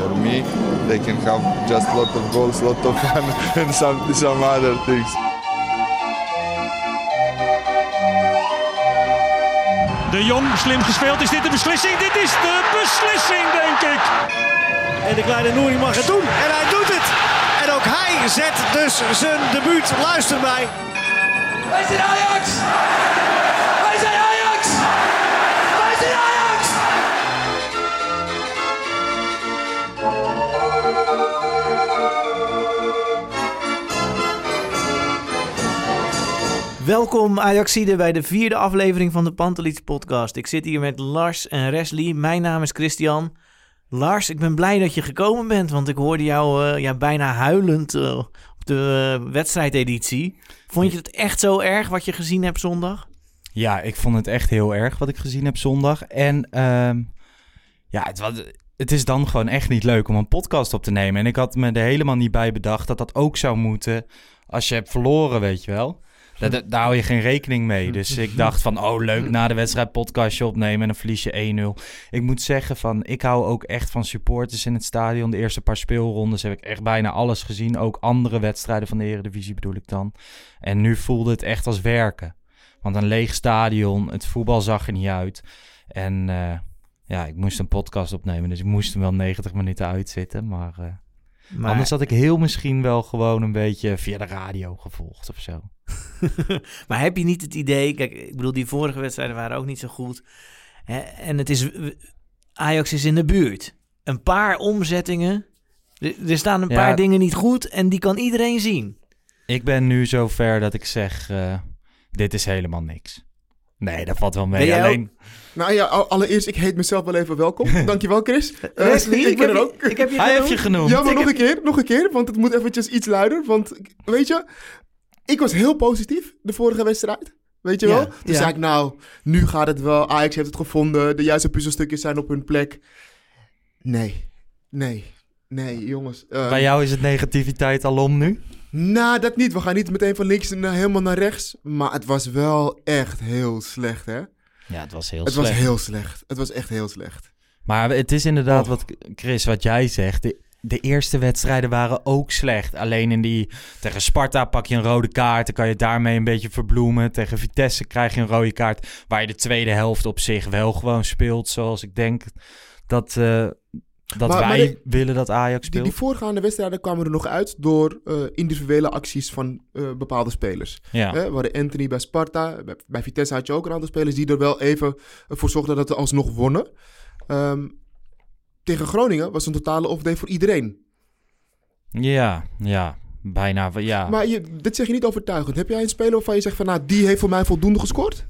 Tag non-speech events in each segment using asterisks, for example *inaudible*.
For me, they can have just lot of goals, lot of fun, *laughs* and some some other things. De Jong, slim gespeeld. Is dit de beslissing? Dit is de beslissing, denk ik. En de kleine Nouri mag het doen. En hij doet het. En ook hij zet dus zijn debuut. Luister mij. Wij zijn Ajax! Welkom Ajaxide bij de vierde aflevering van de Pantelits podcast. Ik zit hier met Lars en Resli. Mijn naam is Christian. Lars, ik ben blij dat je gekomen bent, want ik hoorde jou eh, ja, bijna huilend eh, op de eh, wedstrijdeditie. Vond je het echt zo erg wat je gezien hebt zondag? Ja, ik vond het echt heel erg wat ik gezien heb zondag. En ehm, ja, het, was, het is dan gewoon echt niet leuk om een podcast op te nemen. En ik had me er helemaal niet bij bedacht dat dat ook zou moeten als je hebt verloren, weet je wel. Daar, daar- daar hou je geen rekening mee. *laughs* Dus ik dacht van, oh leuk, na de wedstrijd podcastje opnemen en dan verlies je 1-0. Ik moet zeggen van, ik hou ook echt van supporters in het stadion. De eerste paar speelrondes heb ik echt bijna alles gezien. Ook andere wedstrijden van de Eredivisie bedoel ik dan. En nu voelde het echt als werken. Want een leeg stadion, het voetbal zag er niet uit. En eh, ja, ik moest een podcast opnemen, dus ik moest hem wel 90 minuten uitzitten. Maar, eh, Maar, anders had ik heel misschien wel gewoon een beetje via de radio gevolgd of zo. *laughs* maar heb je niet het idee... Kijk, ik bedoel, die vorige wedstrijden waren ook niet zo goed. Hè, en het is... Ajax is in de buurt. Een paar omzettingen. Er, er staan een Ja. paar dingen niet goed en die kan iedereen zien. Ik ben nu zover dat ik zeg, eh, dit is helemaal niks. Nee, dat valt wel mee. Alleen, Nou ja, al- allereerst, ik heet mezelf wel even welkom. *laughs* Dankjewel, Chris. Eh, Wesley, ik ben heb er je- ook. Ik heb je hij heeft genoemd. je genoemd. Ja, maar Ik nog heb- een keer, nog een keer, want het moet eventjes iets luider. Want, weet je, ik was heel positief de vorige wedstrijd. Weet je Ja, wel? Toen ja. zei ik, nou, nu gaat het wel. Ajax heeft het gevonden. De juiste puzzelstukjes zijn op hun plek. Nee, nee, nee, jongens. Eh, Bij jou is het negativiteit alom nu? Nou, dat niet. We gaan niet meteen van links naar, helemaal naar rechts. Maar het was wel echt heel slecht, hè? Ja, het was heel het slecht. was heel slecht. Het was echt heel slecht. Maar het is inderdaad Oh. wat, Chris, wat jij zegt. De, de eerste wedstrijden waren ook slecht. Alleen in die tegen Sparta pak je een rode kaart. Dan kan je daarmee een beetje verbloemen. Tegen Vitesse krijg je een rode kaart. Waar je de tweede helft op zich wel gewoon speelt. Zoals ik denk dat, eh, dat Maar- wij maar de- willen dat Ajax speelt. die voorgaande wedstrijden kwamen er nog uit door eh, individuele acties van eh, bepaalde spelers. ja. Waar Anthony bij Sparta, bij, bij Vitesse had je ook een aantal spelers die er wel even voor zorgden dat ze alsnog wonnen. Ehm, tegen Groningen was een totale off-day voor iedereen. ja, ja, bijna. Ja. Maar je, dit zeg je niet overtuigend. Heb jij een speler waarvan je zegt van nou, die heeft voor mij voldoende gescoord?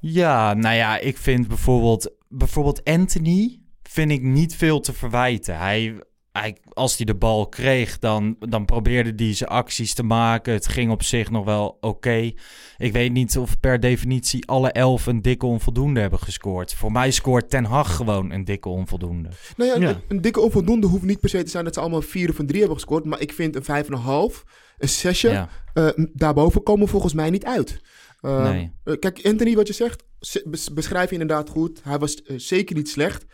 Ja, nou ja, ik vind bijvoorbeeld, bijvoorbeeld Anthony vind ik niet veel te verwijten. Hij, hij, als hij de bal kreeg, dan, dan probeerde hij zijn acties te maken. Het ging op zich nog wel oké. Ik weet niet of per definitie alle elf een dikke onvoldoende hebben gescoord. Voor mij scoort Ten Hag gewoon een dikke onvoldoende. Nou ja, Ja. Een, een dikke onvoldoende hoeft niet per se te zijn dat ze allemaal vier of een drie hebben gescoord. Maar ik vind een vijf en een half, een zesje, Ja, eh, daarboven komen volgens mij niet uit. Eh, nee. eh, kijk, Anthony, wat je zegt, beschrijf je inderdaad goed. Hij was zeker niet slecht,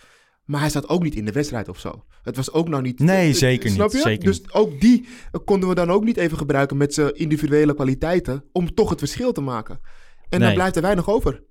maar hij staat ook niet in de wedstrijd of zo. Het was ook nou niet... Nee, eh, zeker niet, Snap je? zeker dus ook die konden we dan ook niet even gebruiken met zijn individuele kwaliteiten om toch het verschil te maken. En dan Nee. blijft er weinig over.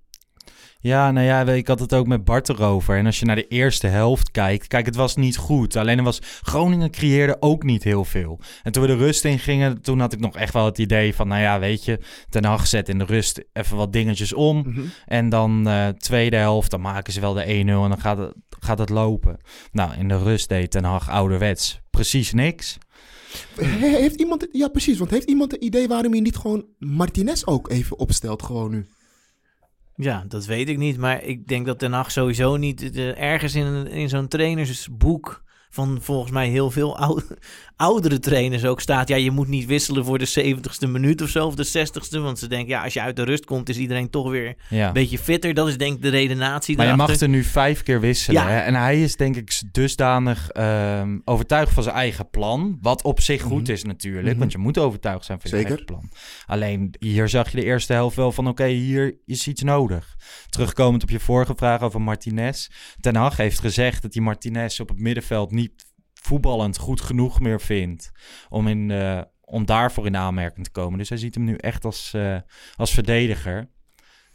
Ja, nou ja, ik had het ook met Bart erover. En als je naar de eerste helft kijkt, kijk, het was niet goed. Alleen er was, Groningen creëerde ook niet heel veel. En toen we de rust in gingen, toen had ik nog echt wel het idee van, nou ja, weet je, Ten Hag zet in de rust even wat dingetjes om. Mhm. En dan eh tweede helft, dan maken ze wel de 1-0 en dan gaat het, gaat het lopen. Nou, in de rust deed Ten Hag ouderwets precies niks. He- Heeft iemand, ja precies, want heeft iemand een idee waarom je niet gewoon Martinez ook even opstelt gewoon nu? Ja, dat weet ik niet. Maar ik denk dat Ten Hag sowieso niet eh, ergens in, in zo'n trainersboek van volgens mij heel veel ou- *laughs* oudere trainers ook staat. Ja, je moet niet wisselen voor de 70ste minuut of zo, of de 60ste. Want ze denken, ja, als je uit de rust komt, is iedereen toch weer Ja. een beetje fitter. Dat is denk ik de redenatie Maar je mag daarachter. er nu vijf keer wisselen. Ja. Hè? En hij is denk ik dusdanig ehm, overtuigd van zijn eigen plan. Wat op zich goed Mhm. is natuurlijk. Mhm. Want je moet overtuigd zijn van je Zeker. eigen plan. Alleen hier zag je de eerste helft wel van... oké, hier is iets nodig. Terugkomend op je vorige vraag over Martinez. Ten Hag heeft gezegd dat hij Martinez op het middenveld... niet voetballend goed genoeg meer vindt... om, in, eh, om daarvoor in aanmerking te komen. Dus hij ziet hem nu echt als, eh, als verdediger...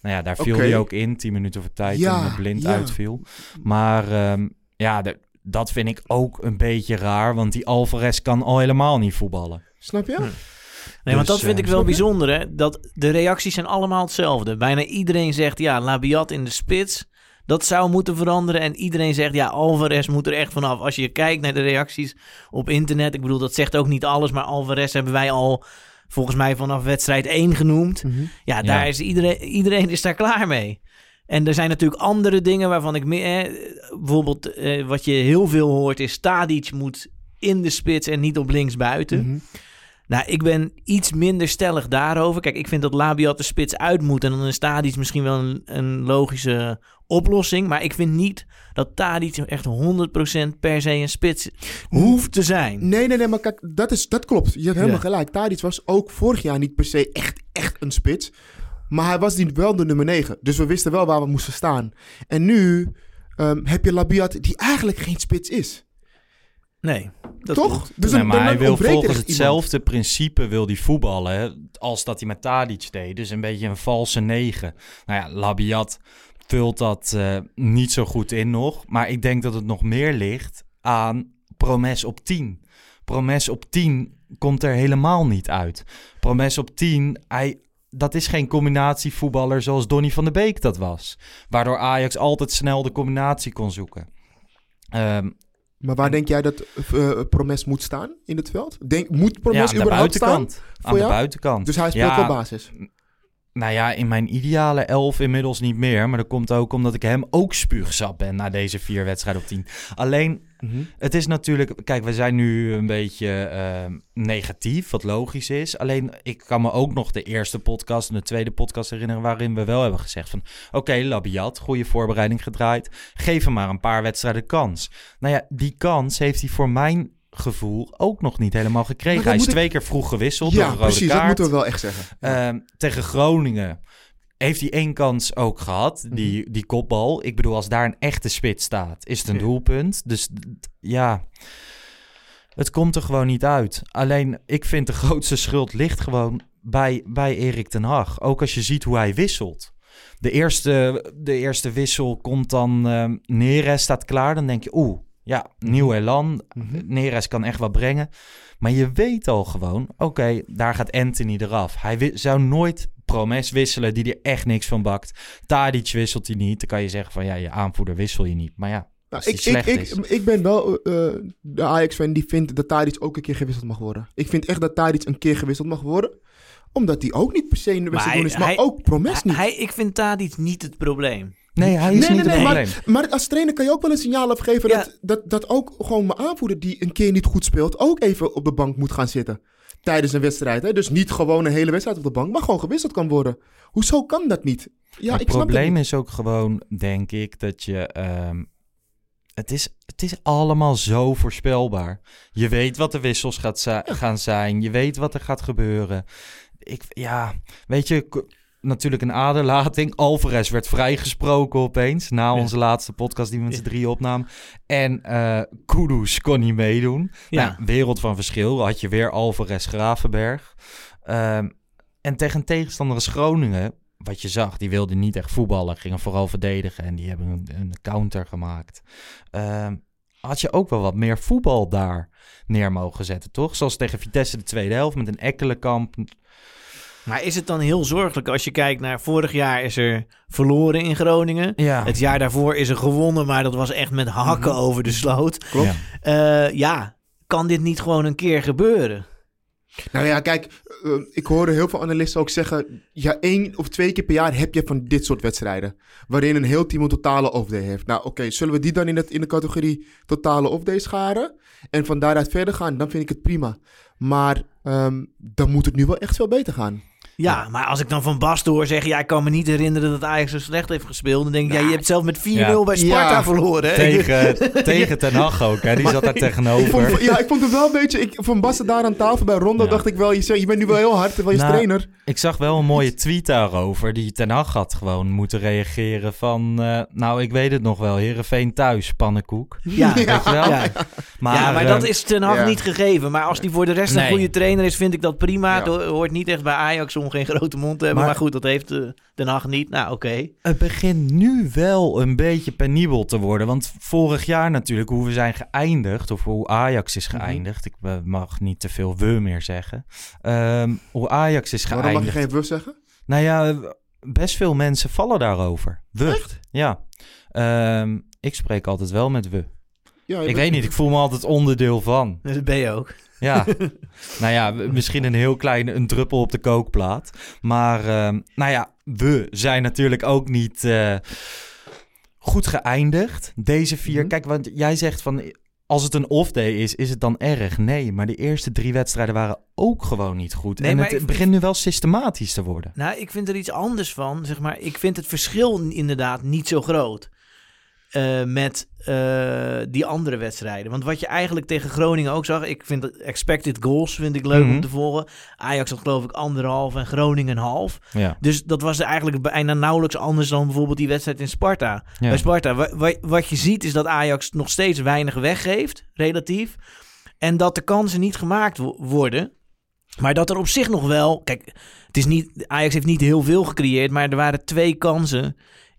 Nou ja, daar viel hij ook in, 10 minuten voor tijd, Ja, toen hij blind ja. uitviel. Maar ehm, ja, de- dat vind ik ook een beetje raar, want die Alvarez kan al helemaal niet voetballen. Snap je? Hm. Nee, want Dus, dat vind eh, ik wel snap je? bijzonder, hè. Dat de reacties zijn allemaal hetzelfde. Bijna iedereen zegt, ja, Labiat in de spits, dat zou moeten veranderen. En iedereen zegt, ja, Alvarez moet er echt vanaf. Als je kijkt naar de reacties op internet, ik bedoel, dat zegt ook niet alles, maar Alvarez hebben wij al volgens mij vanaf wedstrijd 1 genoemd. Mhm. Ja, daar Ja. is iedereen, iedereen is daar klaar mee. En er zijn natuurlijk andere dingen waarvan ik meer... eh, bijvoorbeeld eh, wat je heel veel hoort is... Tadic moet in de spits en niet op links buiten. Mhm. Nou, ik ben iets minder stellig daarover. Kijk, ik vind dat Labiat de spits uit moet. En dan is Tadic misschien wel een, een logische oplossing. Maar ik vind niet dat Tadic echt 100% per se een spits hoeft te zijn. Nee, nee, nee, maar kijk, dat, is, dat klopt. Je hebt helemaal Ja. gelijk. Tadic was ook vorig jaar niet per se echt, echt een spits. Maar hij was die wel de nummer 9. Dus we wisten wel waar we moesten staan. En nu ehm, heb je Labiat, die eigenlijk geen spits is. Nee, dat Toch? Dus nee, dan- maar hij wil volgens iemand. hetzelfde principe wil hij voetballen hè, als dat hij met Tadic deed. Dus een beetje een valse negen. Nou ja, Labiat vult dat eh, niet zo goed in nog. Maar ik denk dat het nog meer ligt aan Promes op 10. Promes op 10 komt er helemaal niet uit. Promes op 10, hij, dat is geen combinatievoetballer zoals Donny van de Beek dat was. Waardoor Ajax altijd snel de combinatie kon zoeken. Ehm, Maar waar denk jij dat eh, Promes moet staan in het veld? Denk, moet Promes ja, aan de überhaupt staan? buitenkant. Aan de buitenkant. Dus hij speelt Ja, wel basis. Nou ja, in mijn ideale elf inmiddels niet meer. Maar dat komt ook omdat ik hem ook spuugzat ben na deze vier wedstrijden op tien. Alleen, Mhm. het is natuurlijk... Kijk, we zijn nu een beetje eh, negatief, wat logisch is. Alleen, ik kan me ook nog de eerste podcast en de tweede podcast herinneren... waarin we wel hebben gezegd van... Oké, Labiat, goede voorbereiding gedraaid. Geef hem maar een paar wedstrijden kans. Nou ja, die kans heeft hij voor mijn gevoel ook nog niet helemaal gekregen. Hij is ik- twee keer vroeg gewisseld door Ja, een rode precies. Dat moeten we wel echt zeggen. Ehm, tegen Groningen heeft hij één kans ook gehad, die, die kopbal. Ik bedoel, als daar een echte spits staat, is het een Ja. doelpunt. Dus ja, het komt er gewoon niet uit. Alleen, ik vind de *laughs* grootste schuld ligt gewoon bij, bij Erik ten Hag. Ook als je ziet hoe hij wisselt. De eerste, de eerste wissel komt dan, ehm Neres staat klaar. Dan denk je, oeh, ja, nieuw elan. Mhm. Neres kan echt wat brengen. Maar je weet al gewoon, oké, daar gaat Anthony eraf. Hij zou nooit Promes wisselen die er echt niks van bakt. Tadic wisselt hij niet. Dan kan je zeggen van, ja, je aanvoerder wissel je niet. Maar ja, Nou, als ik, die ik, slecht ik, is. ik ben wel eh, de Ajax-fan die vindt dat Tadic ook een keer gewisseld mag worden. Ik vind echt dat Tadic een keer gewisseld mag worden. Omdat hij ook niet per se in de wedstrijd is. Maar hij- ook Promes Hij, niet. hij- ik vind Tadic niet het probleem. Nee, hij is Nee, niet nee, het nee, probleem. Maar als trainer kan je ook wel een signaal afgeven Ja. dat, dat, dat ook gewoon mijn aanvoerder die een keer niet goed speelt, ook even op de bank moet gaan zitten. Tijdens een wedstrijd. Hè? Dus niet gewoon een hele wedstrijd op de bank, maar gewoon gewisseld kan worden. Hoezo kan dat niet? Ja, het ik snap probleem het is ook gewoon, denk ik, dat je... ehm, het, is, het is allemaal zo voorspelbaar. Je weet wat de wissels gaat gaan zijn. Je weet wat er gaat gebeuren. Ik, ja, weet je... Natuurlijk een aderlating. *laughs* Alvarez werd vrijgesproken opeens. Na Ja. onze laatste podcast die we met z'n Ja. drieën opnamen. En eh Kudus kon niet meedoen. Ja. Nou, wereld van verschil. Had je weer Alvarez Gravenberg. Ehm, en tegen een tegenstander als Groningen, wat je zag, die wilden niet echt voetballen, gingen vooral verdedigen en die hebben een, een counter gemaakt. Ehm, had je ook wel wat meer voetbal daar neer mogen zetten, toch? Zoals tegen Vitesse de tweede helft met een Ekkelenkamp. Maar is het dan heel zorgelijk als je kijkt naar vorig jaar is er verloren in Groningen. Ja, Het jaar daarvoor is er gewonnen, maar dat was echt met hakken over de sloot. Klopt. Ja. Eh, ja, kan dit niet gewoon een keer gebeuren? Nou ja, kijk, eh, ik hoorde heel veel analisten ook zeggen... ja, één of twee keer per jaar heb je van dit soort wedstrijden... waarin een heel team een totale off-day heeft. Nou, oké, zullen we die dan in, het, in de categorie totale off-day scharen... en van daaruit verder gaan, dan vind ik het prima. Maar ehm, dan moet het nu wel echt veel beter gaan. Ja, maar als ik dan van Bas hoor zeggen... ja, ik kan me niet herinneren dat Ajax zo slecht heeft gespeeld... dan denk ik, ja, je hebt zelf met 4-0 Ja. bij Sparta Ja. verloren. Hè? Tegen, *laughs* tegen Ten Hag ook, hè? Die zat daar Ik vond, tegenover. ja, ik vond het wel een beetje... Ik, van Basten daar aan tafel bij Rondo Ja. dacht ik wel... Je, je bent nu wel heel hard, terwijl je is Nou, trainer. Ik zag wel een mooie tweet daarover. Die Ten Hag had gewoon moeten reageren van... eh, nou, ik weet het nog wel. Heerenveen thuis, pannenkoek. Ja, Weet je wel? Ja. Maar, ja, maar dat ehm, is Ten Hag ja. niet gegeven. Maar als die voor de rest een goede trainer is, vind ik dat prima. Ja. Het ho- hoort niet echt bij Ajax om geen grote mond te hebben. Maar, Maar- goed, dat heeft eh, Den Hag niet. Nou, oké. Het begint nu wel een beetje penibel te worden. Want vorig jaar natuurlijk, hoe we zijn geëindigd, of hoe Ajax is Mhm. geëindigd. Ik eh, mag niet te veel we meer zeggen. Ehm, hoe Ajax is Waarom mag je geëindigd. geen we zeggen? Nou ja, best veel mensen vallen daarover. We. Echt? Ja. Ehm, ik spreek altijd wel met we. Ja, Ik bent- weet niet, ik voel me altijd onderdeel van. Dat ben je ook. Ja, nou ja, misschien een heel kleine een druppel op de kookplaat. Maar ehm, nou ja, we zijn natuurlijk ook niet eh, goed geëindigd. Deze vier, Mhm. kijk, want jij zegt van als het een off-day is, is het dan erg? Nee, maar de eerste drie wedstrijden waren ook gewoon niet goed. Nee, en het begint nu wel systematisch te worden. Nou, ik vind er iets anders van. Zeg maar, ik vind het verschil inderdaad niet zo groot. Eh, met eh, die andere wedstrijden. Want wat je eigenlijk tegen Groningen ook zag... ik vind expected goals vind ik leuk Mhm. om te volgen. Ajax had geloof ik anderhalf en Groningen een half. Ja. Dus dat was eigenlijk bijna nauwelijks anders dan bijvoorbeeld die wedstrijd in Sparta. Ja. Bij Sparta, wa- wa- wat je ziet is dat Ajax nog steeds weinig weggeeft, relatief. En dat de kansen niet gemaakt wo- worden. Maar dat er op zich nog wel... Kijk, het is niet, Ajax heeft niet heel veel gecreëerd, maar er waren twee kansen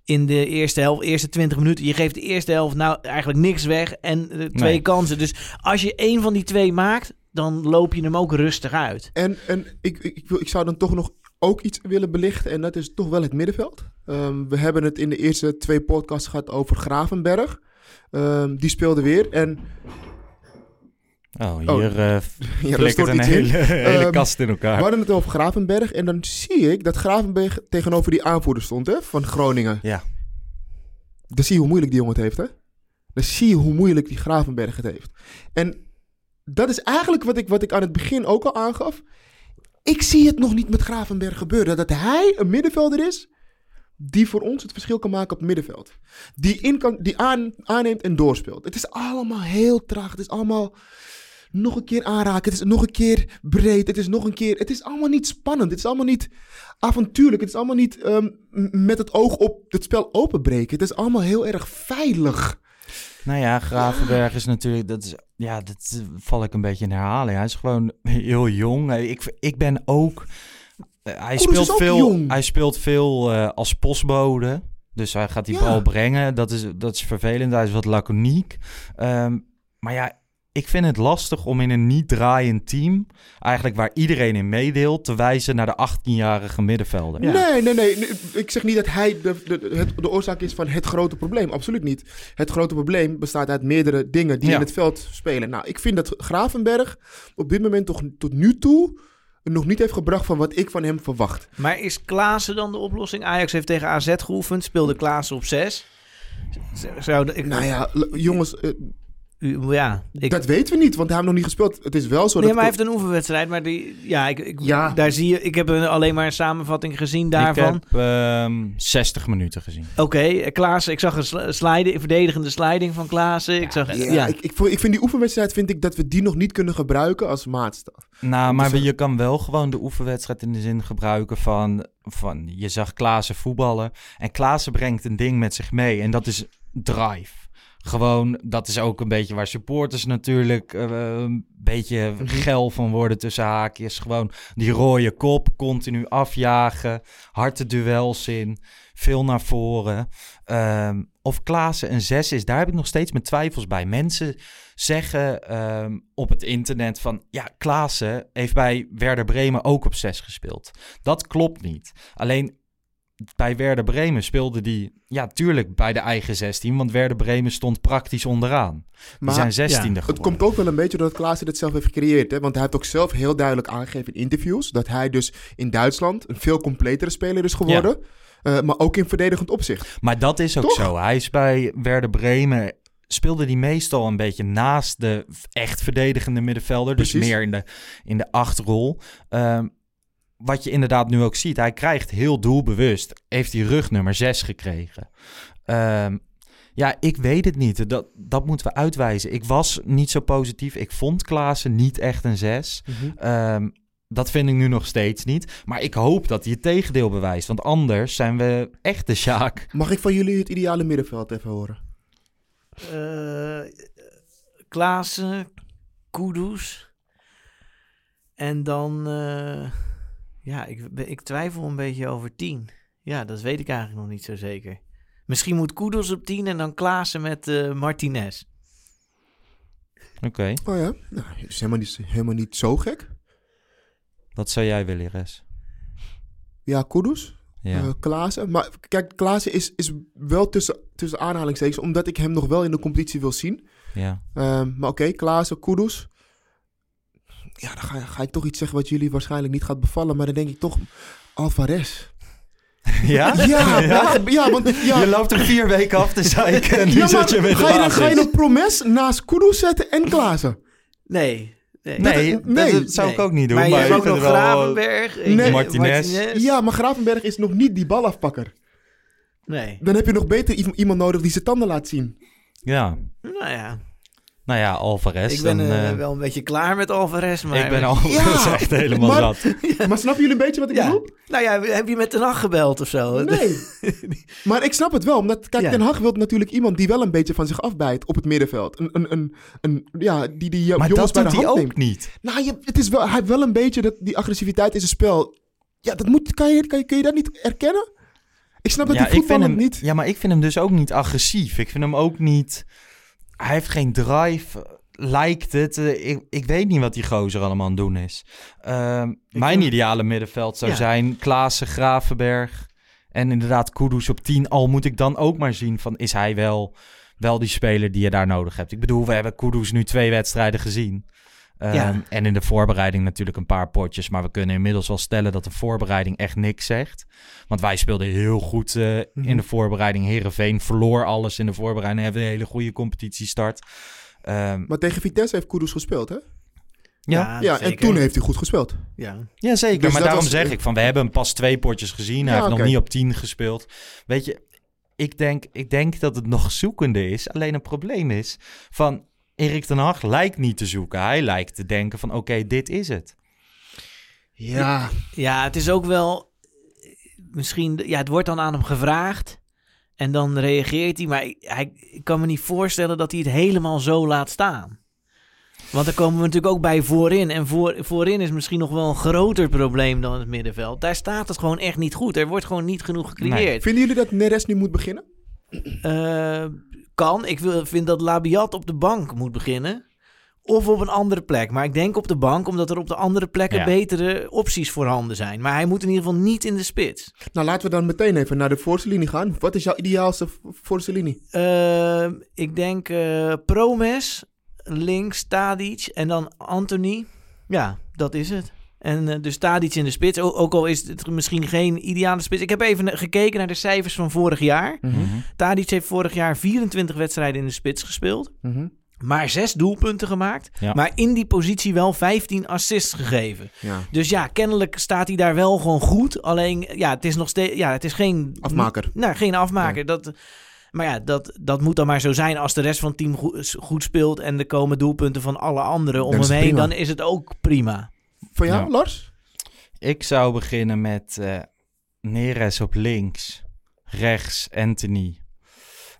in de eerste helft, eerste 20 minuten. Je geeft de eerste helft nou eigenlijk niks weg en twee Nee. kansen. Dus als je één van die twee maakt, dan loop je hem ook rustig uit. En, en ik, ik, ik wil, ik zou dan toch nog ook iets willen belichten. En dat is toch wel het middenveld. Ehm, we hebben het in de eerste twee podcasts gehad over Gravenberg. Ehm, die speelde weer. En Oh, hier Oh, *laughs* ja, flikkert stort een hele, *laughs* hele Ehm, kast in elkaar. We hadden het over Gravenberg. En dan zie ik dat Gravenberg tegenover die aanvoerder stond hè, van Groningen. Ja. Dan zie je hoe moeilijk die jongen het heeft. Hè? Dan zie je hoe moeilijk die Gravenberg het heeft. En dat is eigenlijk wat ik, wat ik aan het begin ook al aangaf. Ik zie het nog niet met Gravenberg gebeuren. Dat hij een middenvelder is die voor ons het verschil kan maken op het middenveld. Die, in kan, die aan, aanneemt en doorspeelt. Het is allemaal heel traag. Het is allemaal nog een keer aanraken. Het is nog een keer breed. Het is nog een keer... Het is allemaal niet spannend. Het is allemaal niet avontuurlijk. Het is allemaal niet ehm, met het oog op het spel openbreken. Het is allemaal heel erg veilig. Nou ja, Gravenberg is natuurlijk, dat is, ja, dat eh, val ik een beetje in herhaling. Hij is gewoon heel jong. Eh, Ik, ik ben ook, eh, hij speelt veel, jong. hij speelt veel eh, als postbode. Dus hij gaat die Ja. bal brengen. Dat is, dat is vervelend. Hij is wat laconiek. Ehm, maar ja, ik vind het lastig om in een niet draaiend team, eigenlijk waar iedereen in meedeelt, te wijzen naar de 18-jarige middenvelder. Ja. Nee, nee, nee, nee. Ik zeg niet dat hij de, de, het, de oorzaak is van het grote probleem. Absoluut niet. Het grote probleem bestaat uit meerdere dingen die Ja. in het veld spelen. Nou, ik vind dat Gravenberg op dit moment toch tot nu toe nog niet heeft gebracht van wat ik van hem verwacht. Maar is Klaassen dan de oplossing? Ajax heeft tegen AZ geoefend, speelde Klaassen op 6. Zou de- ik, Nou ja, jongens, eh, ja, ik, dat weten we niet, want hij heeft nog niet gespeeld. Het is wel zo nee, dat... maar hij heeft een oefenwedstrijd, maar die, ja, ik, ik, Ja. daar zie je, ik heb een- alleen maar een samenvatting gezien daarvan. Ik heb ehm, 60 minuten gezien. Oké, eh, Klaassen, ik zag een sli- sliding, een verdedigende sliding van Klaassen. Ik zag, Ja, ja, Ik, ik, ik vind die oefenwedstrijd vind ik dat we die nog niet kunnen gebruiken als maatstaf. Nou, maar Dus, je kan wel gewoon de oefenwedstrijd in de zin gebruiken van, van je zag Klaassen voetballen. En Klaassen brengt een ding met zich mee en dat is drive. Gewoon, dat is ook een beetje waar supporters natuurlijk eh, een beetje geil van worden tussen haakjes. Gewoon die rode kop, continu afjagen, harte duels in, veel naar voren. Ehm, of Klaassen een 6 is, daar heb ik nog steeds mijn twijfels bij. Mensen zeggen ehm, op het internet van... ja, Klaassen heeft bij Werder Bremen ook op 6 gespeeld. Dat klopt niet. Alleen bij Werder Bremen speelde die, ja, tuurlijk bij de eigen 16, want Werder Bremen stond praktisch onderaan. Die Maar zijn 16e ja, geworden. Het komt ook wel een beetje doordat Klaassen het zelf heeft gecreëerd. Hè? Want hij heeft ook zelf heel duidelijk aangegeven in interviews... dat hij dus in Duitsland een veel completere speler is geworden. Eh, maar ook in verdedigend opzicht. Maar dat is ook Toch? zo. Hij is bij Werder Bremen speelde die meestal een beetje naast de echt verdedigende middenvelder. Dus meer in de, in de achtrol. Ehm, wat je inderdaad nu ook ziet. Hij krijgt heel doelbewust. Heeft hij rug nummer 6 gekregen. Ehm, ja, ik weet het niet. Dat, dat moeten we uitwijzen. Ik was niet zo positief. Ik vond Klaassen niet echt een 6. Ehm, dat vind ik nu nog steeds niet. Maar ik hoop dat hij het tegendeel bewijst. Want anders zijn we echt de Sjaak. Mag ik van jullie het ideale middenveld even horen? Eh Klaassen, Kudus. En dan... eh, ja, ik, ik twijfel een beetje over 10. Ja, dat weet ik eigenlijk nog niet zo zeker. Misschien moet Kudus op 10 en dan Klaassen met eh, Martinez. Oké, Oh ja? Nou, dat is helemaal niet, helemaal niet zo gek. wat zou jij willen, Res? Ja, Kudus. Ja. eh Klaassen. Maar kijk, Klaassen is, is wel tussen, tussen aanhalingstekens... omdat ik hem nog wel in de competitie wil zien. ja. Ehm, maar oké, Klaassen, Kudus. Ja, dan ga, ga ik toch iets zeggen wat jullie waarschijnlijk niet gaat bevallen. Maar dan denk ik toch Alvarez. *laughs* Ja? *laughs* *laughs* Ja, ja? ja want... Ja, Je loopt er vier weken af te zeiken en nu zet je ga, je, dan- ga je een promes naast Kudus zetten en Klaassen? Nee. Nee. Nee, Dat- dat, nee. dat zou ik ook niet doen. Maar je hebt ik ook nog wel- Gravenberg. Nee. Martinez. Ja, maar Gravenberg is nog niet die balafpakker. Nee. Dan heb je nog beter iemand nodig die zijn tanden laat zien. Ja, Nou ja, nou ja, Alvarez. ik ben dan, eh, eh, wel een beetje klaar met Alvarez. Maar, ik ben Alvarez Ja, *laughs* echt helemaal maar- zat. *laughs* Maar snappen jullie een beetje wat ik Ja. bedoel? Nou ja, heb je met Ten Hag gebeld of zo? Nee. *laughs* maar ik snap het wel, omdat kijk, Ja. Ten Hag wil natuurlijk iemand die wel een beetje van zich afbijt op het middenveld. Een, een, een, een, ja, die die Maar jongens dat bij de hij hand ook neemt. niet. Nou, je, het is wel, hij heeft wel een beetje dat, die agressiviteit in zijn spel. Ja, dat moet, kan, je, kan, je, kun je dat niet erkennen? Ik snap dat Ja, die ik vind voetballer hem, niet... ja, maar ik vind hem dus ook niet agressief. Ik vind hem ook niet... Hij heeft geen drive, lijkt het. Eh, Ik, ik weet niet wat die gozer allemaal aan het doen is. Ehm, mijn ideale middenveld zou Ja. zijn Klaassen, Gravenberg en inderdaad Kudus op 10. Al moet ik dan ook maar zien van is hij wel, wel die speler die je daar nodig hebt. Ik bedoel, we hebben Kudus nu twee wedstrijden gezien. Ehm, Ja. En in de voorbereiding natuurlijk een paar potjes. Maar we kunnen inmiddels wel stellen dat de voorbereiding echt niks zegt. Want wij speelden heel goed eh, Mhm. in de voorbereiding. Herenveen verloor alles in de voorbereiding. Hebben een hele goede competitiestart. Ehm Maar tegen Vitesse heeft Kudus gespeeld, hè? ja, Ja, en toen heeft hij goed gespeeld. Ja. ja, zeker. Dus maar daarom was- zeg ik van, we hebben pas twee potjes gezien. Hij Ja, heeft nog niet op 10 gespeeld. Weet je, ik denk, ik denk dat het nog zoekende is. Alleen het probleem is van... Erik ten Hag lijkt niet te zoeken. Hij lijkt te denken van, oké, dit is het. Ja. ja, het is ook wel... Misschien... Ja, het wordt dan aan hem gevraagd. En dan reageert hij. Maar ik, hij, ik kan me niet voorstellen dat hij het helemaal zo laat staan. Want daar komen we natuurlijk ook bij voorin. En voor, voorin is misschien nog wel een groter probleem dan het middenveld. Daar staat het gewoon echt niet goed. Er wordt gewoon niet genoeg gecreëerd. Vinden jullie dat Neres nu moet beginnen? Eh, kan. Ik wil, vind dat Labiat op de bank moet beginnen. Of op een andere plek. Maar ik denk op de bank, omdat er op de andere plekken Ja. betere opties voorhanden zijn. Maar hij moet in ieder geval niet in de spits. Nou, laten we dan meteen even naar de voorste linie gaan. Wat is jouw ideaalste voorste linie? Eh, ik denk eh, Promes, links Tadic en dan Anthony. Ja, dat is het. En eh, dus Tadic in de spits. O- ook al is het misschien geen ideale spits. Ik heb even gekeken naar de cijfers van vorig jaar. Mhm. Tadic heeft vorig jaar 24 wedstrijden in de spits gespeeld. Maar zes doelpunten gemaakt. Ja. Maar in die positie wel 15 assists gegeven. Ja. Dus ja, kennelijk staat hij daar wel gewoon goed. Alleen, ja, het is nog steeds... Ja, het is geen... Afmaker. Nou, geen afmaker. Dat, maar ja, dat, dat moet dan maar zo zijn als de rest van het team goed, goed speelt... en er komen doelpunten van alle anderen om hem heen... prima. dan is het ook prima. Van jou, Ja. Lars? Ik zou beginnen met eh Neres op links, rechts Anthony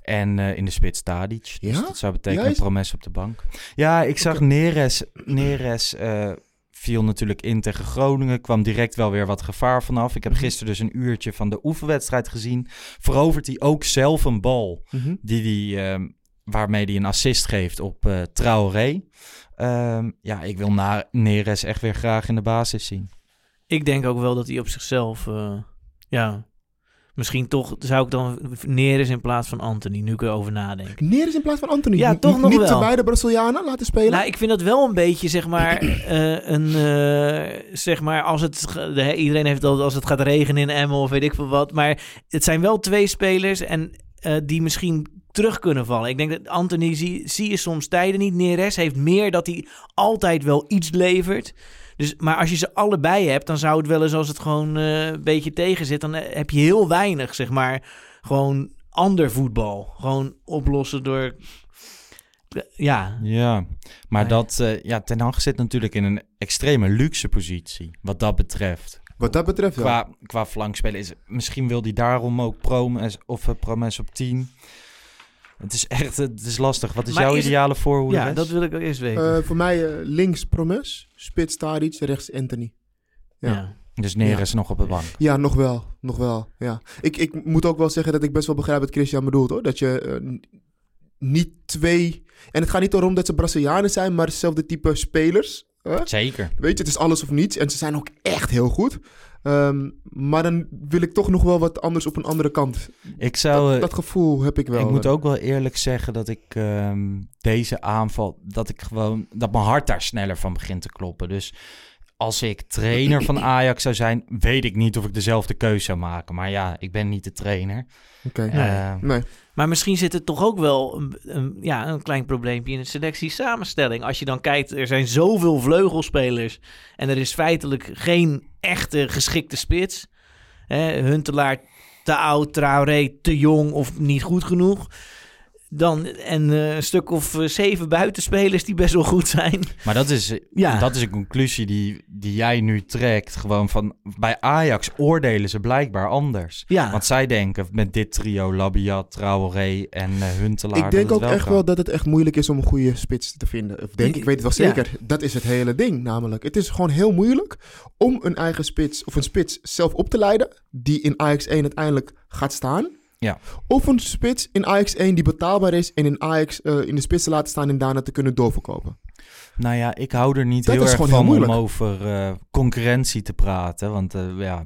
en eh, in de spits Tadic. Dus Ja? dat zou betekenen Juist. Promes op de bank. Ja, ik zag Neres, Neres eh, viel natuurlijk in tegen Groningen, kwam direct wel weer wat gevaar vanaf. Ik heb Mhm. gisteren dus een uurtje van de oefenwedstrijd gezien. Verovert hij ook zelf een bal die die, ehm, waarmee hij een assist geeft op eh Traoré. Ehm, ja, ik wil na Neres echt weer graag in de basis zien. Ik denk ook wel dat hij op zichzelf... eh, ja, Misschien toch zou ik dan Neres in plaats van Anthony, nu ik erover nadenk. Neres in plaats van Anthony. Ja, N- toch nog Niet wel. de beide Brazilianen laten spelen. Nou, ik vind dat wel een beetje, zeg maar, *clears throat* eh, een, eh, zeg maar, als het, de- iedereen heeft al als het gaat regenen in Emmen of weet ik veel wat. Maar het zijn wel twee spelers en eh, die misschien terug kunnen vallen. Ik denk dat Anthony zie, zie je soms tijden niet. Neres heeft meer dat hij altijd wel iets levert. Dus, maar als je ze allebei hebt, dan zou het wel eens als het gewoon eh, een beetje tegen zit, dan eh, heb je heel weinig, zeg maar, gewoon ander voetbal. Gewoon oplossen door, ja, Ja, maar dat, eh, ja, Ten Hag zit natuurlijk in een extreme luxe positie, wat dat betreft. Wat dat betreft, ja. Qua, qua flankspelen is misschien wil hij daarom ook Promes of uh, Promes op 10. Het is echt, het is lastig. Wat is Maar jouw is het- ideale voorhoede? ja, dat wil ik ook eerst weten. Eh, voor mij eh, links Promes, spits Tadic, rechts Anthony. Ja. ja. Dus Neres nog op de bank. Ja, nog wel. Nog wel, ja. Ik, ik moet ook wel zeggen dat ik best wel begrijp wat Christian bedoelt, hoor. Dat je eh, niet twee... En het gaat niet erom dat ze Brazilianen zijn, maar hetzelfde type spelers. Hè? Zeker. Weet je, het is alles of niets. En ze zijn ook echt heel goed. Ehm, maar dan wil ik toch nog wel wat anders op een andere kant. Ik zou... Dat, dat gevoel heb ik wel. Ik moet ook wel eerlijk zeggen dat ik ehm, deze aanval, dat ik gewoon, dat mijn hart daar sneller van begint te kloppen. Dus als ik trainer van *clears throat* Ajax zou zijn, weet ik niet of ik dezelfde keuze zou maken. Maar ja, ik ben niet de trainer. Oké. Eh, Nee. Maar misschien zit er toch ook wel een, een- ja, een klein probleempje in de selectie samenstelling. Als je dan kijkt, er zijn zoveel vleugelspelers en er is feitelijk geen echte geschikte spits. Huntelaar te oud, Traoré te jong of niet goed genoeg. Dan, en eh, een stuk of eh, zeven buitenspelers die best wel goed zijn. Maar dat is, Ja. dat is een conclusie die, die jij nu trekt. Gewoon van, bij Ajax oordelen ze blijkbaar anders. Ja, Want zij denken met dit trio, Labiat, Traoré en eh, Huntelaar... Ik denk ook echt kan. wel dat het echt moeilijk is om een goede spits te vinden. Of denk, ik weet het wel Ja. zeker. Dat is het hele ding namelijk. Het is gewoon heel moeilijk om een eigen spits of een spits zelf op te leiden. Die in Ajax 1 uiteindelijk gaat staan. Ja. Of een spits in Ajax 1 die betaalbaar is en in Ajax eh, in de spits te laten staan en daarna te kunnen doorverkopen. Nou ja, ik hou er niet Dat heel erg heel van om over eh, concurrentie te praten. Want eh, ja,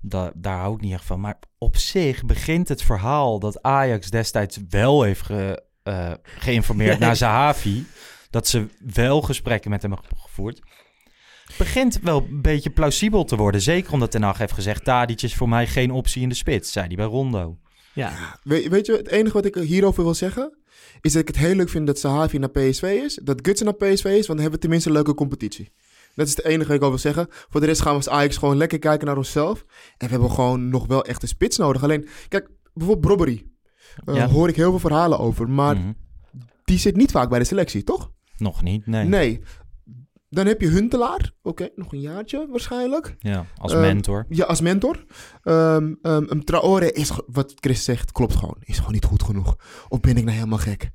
da- daar hou ik niet echt van. Maar op zich begint het verhaal dat Ajax destijds wel heeft ge- geïnformeerd *laughs* naar Zahavi. Dat ze wel gesprekken met hem hebben gevoerd. Begint wel een beetje plausibel te worden. Zeker omdat Ten Hag heeft gezegd... Tadic is voor mij geen optie in de spits, zei hij bij Rondo. ja. We- weet je, het enige wat ik hierover wil zeggen, is dat ik het heel leuk vind dat Sahavi naar PSV is. Dat Gutsen naar PSV is, want dan hebben we tenminste een leuke competitie. Dat is het enige wat ik al wil zeggen. Voor de rest gaan we als Ajax gewoon lekker kijken naar onszelf. En we hebben gewoon nog wel echt een spits nodig. Alleen, kijk, bijvoorbeeld Brobbery. Eh, Ja. Hoor ik heel veel verhalen over. Maar Mhm. die zit niet vaak bij de selectie, toch? Nog niet, nee. Nee. Dan heb je Huntelaar. Oké, nog een jaartje waarschijnlijk. Ja, als Ehm, mentor. Ja, als mentor. Ehm ehm, een Traore is, wat Chris zegt, klopt gewoon. Is gewoon niet goed genoeg. Of ben ik nou helemaal gek?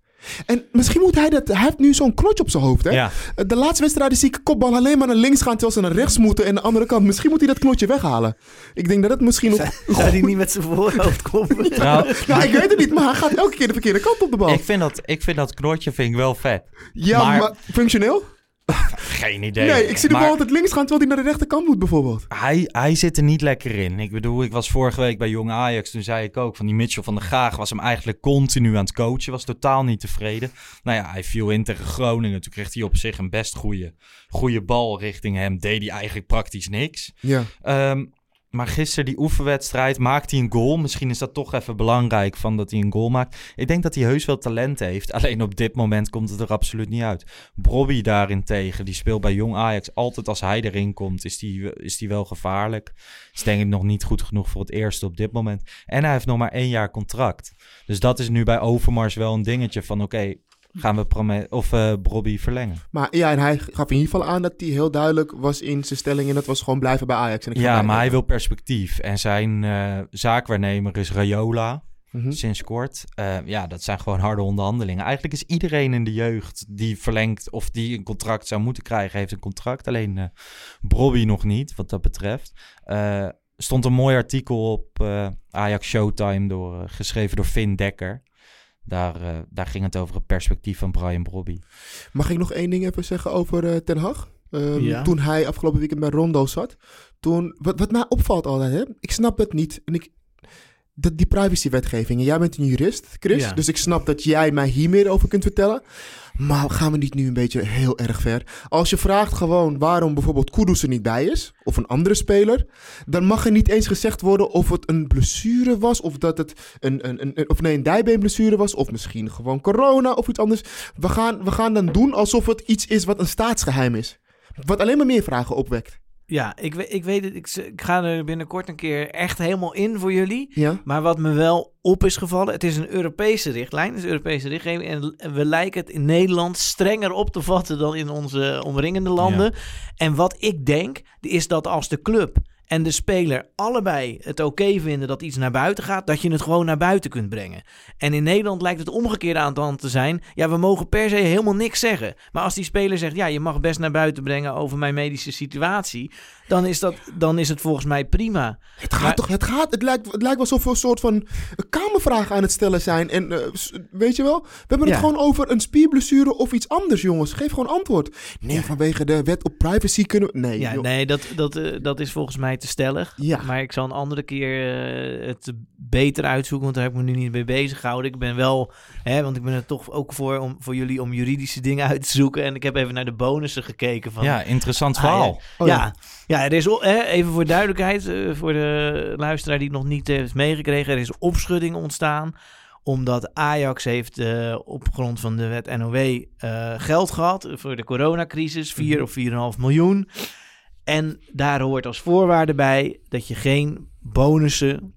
En misschien moet hij dat... Hij heeft nu zo'n knotje op zijn hoofd, hè? Ja, De laatste wedstrijd zie ik kopbal alleen maar naar links gaan... terwijl ze naar rechts moeten en de andere kant. Misschien moet hij dat knotje weghalen. Ik denk dat het misschien nog... Zou die niet met zijn voorhoofd kloppen? *laughs* nou, Nou, ik weet het niet, maar hij gaat elke keer de verkeerde kant op de bal. ik, vind dat, ik vind dat knotje vind ik wel vet. ja, maar- maar... functioneel? *laughs* Geen idee. Nee, ik zie de Maar- bal altijd links gaan... terwijl hij naar de rechterkant moet, bijvoorbeeld. Hij, hij zit er niet lekker in. Ik bedoel, ik was vorige week bij Jong Ajax. Toen zei ik ook van die Mitchell van der Gaag was hem eigenlijk continu aan het coachen. Was totaal niet tevreden. Nou ja, hij viel in tegen Groningen. Toen kreeg hij op zich een best goede, goede bal richting hem. Deed hij eigenlijk praktisch niks. Ja. Ehm, maar gisteren die oefenwedstrijd maakt hij een goal. Misschien is dat toch even belangrijk van dat hij een goal maakt. Ik denk dat hij heus wel talent heeft. Alleen op dit moment komt het er absoluut niet uit. Brobby daarentegen, die speelt bij Jong Ajax. Altijd als hij erin komt, is die, is die wel gevaarlijk. Is denk ik nog niet goed genoeg voor het eerste op dit moment. En hij heeft nog maar één jaar contract. Dus dat is nu bij Overmars wel een dingetje van... oké, gaan we Prome- of Brobby verlengen? Maar ja, en hij gaf in ieder geval aan dat hij heel duidelijk was in zijn stelling... en dat was gewoon blijven bij Ajax. En ik Ja, blijven. maar hij wil perspectief. En zijn eh, zaakwaarnemer is Rayola. Mhm. sinds kort. Eh, ja, dat zijn gewoon harde onderhandelingen. Eigenlijk is iedereen in de jeugd die verlengt of die een contract zou moeten krijgen, heeft een contract. Alleen Brobby nog niet, wat dat betreft. Eh stond een mooi artikel op Ajax Showtime, door, geschreven door Finn Dekker. Daar, eh, daar ging het over het perspectief van Brian Brobby. Mag ik nog één ding even zeggen over eh, Ten Hag? Ehm, Ja. Toen hij afgelopen weekend bij Rondo zat. Toen, wat, wat mij opvalt altijd, hè? ik snap het niet. En ik, dat die privacywetgeving. En jij bent een jurist, Chris. Ja. Dus ik snap dat jij mij hier meer over kunt vertellen. Maar gaan we niet nu een beetje heel erg ver? Als je vraagt gewoon waarom bijvoorbeeld Kudus er niet bij is, of een andere speler, dan mag er niet eens gezegd worden of het een blessure was, of dat het een, een, een, of nee, een dijbeenblessure was, of misschien gewoon corona of iets anders. We gaan, we gaan dan doen alsof het iets is wat een staatsgeheim is. Wat alleen maar meer vragen opwekt. Ja, ik, ik weet het. Ik, ik ga er binnenkort een keer echt helemaal in voor jullie. Ja? Maar wat me wel op is gevallen, het is een Europese richtlijn, het is een Europese richtlijn. En we lijken het in Nederland strenger op te vatten dan in onze omringende landen. En wat ik denk, is dat als de club en de speler allebei het oké vinden dat iets naar buiten gaat, dat je het gewoon naar buiten kunt brengen. En in Nederland lijkt het omgekeerde aan de hand te zijn. Ja, we mogen per se helemaal niks zeggen. Maar als die speler zegt, ja, je mag best naar buiten brengen over mijn medische situatie, dan is, dat, dan is het volgens mij prima. Het gaat Maar- toch, het gaat, het lijkt, het lijkt wel alsof we een soort van kamervraag aan het stellen zijn. En eh, weet je wel, we hebben het gewoon over een spierblessure of iets anders, jongens. Geef gewoon antwoord. Nee, vanwege de wet op privacy kunnen we... Nee, Ja, joh. nee, dat, dat, eh, dat is volgens mij te stellig. Ja. Maar ik zal een andere keer eh, het beter uitzoeken, want daar heb ik me nu niet mee bezig gehouden. Ik ben wel, hè, want ik ben er toch ook voor, om, voor jullie om juridische dingen uit te zoeken. En ik heb even naar de bonussen gekeken van... Ja, interessant Ah, verhaal. Oh, ja. ja. ja, ja, er is even voor duidelijkheid, eh, voor de luisteraar die het nog niet heeft meegekregen, er is opschudding ontstaan omdat Ajax heeft eh, op grond van de wet NOW eh, geld gehad voor de coronacrisis, 4 of 4,5 miljoen. En daar hoort als voorwaarde bij dat je geen bonussen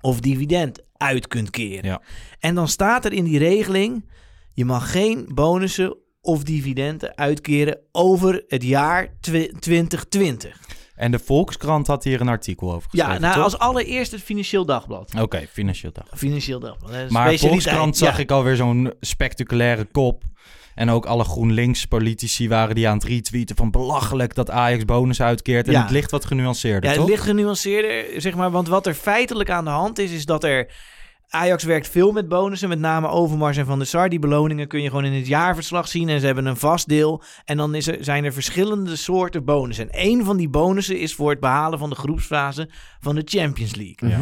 of dividend uit kunt keren. Ja. En dan staat er in die regeling, je mag geen bonussen of dividenden uitkeren over het jaar twi- 2020. En de Volkskrant had hier een artikel over geschreven, Ja, nou, toch? als allereerst het Financieel Dagblad. Oké, financieel dag. Financieel Dagblad. Maar. Volkskrant zag Ja. ik alweer zo'n spectaculaire kop. En ook alle GroenLinks-politici waren die aan het retweeten van belachelijk dat Ajax bonus uitkeert. En Ja. het ligt wat genuanceerder, Ja, toch? het ligt genuanceerder, zeg maar. Want wat er feitelijk aan de hand is, is dat er... Ajax werkt veel met bonussen, met name Overmars en Van der Sar. Die beloningen kun je gewoon in het jaarverslag zien en ze hebben een vast deel. En dan is er, zijn er verschillende soorten bonussen. En één van die bonussen is voor het behalen van de groepsfase van de Champions League. Ja.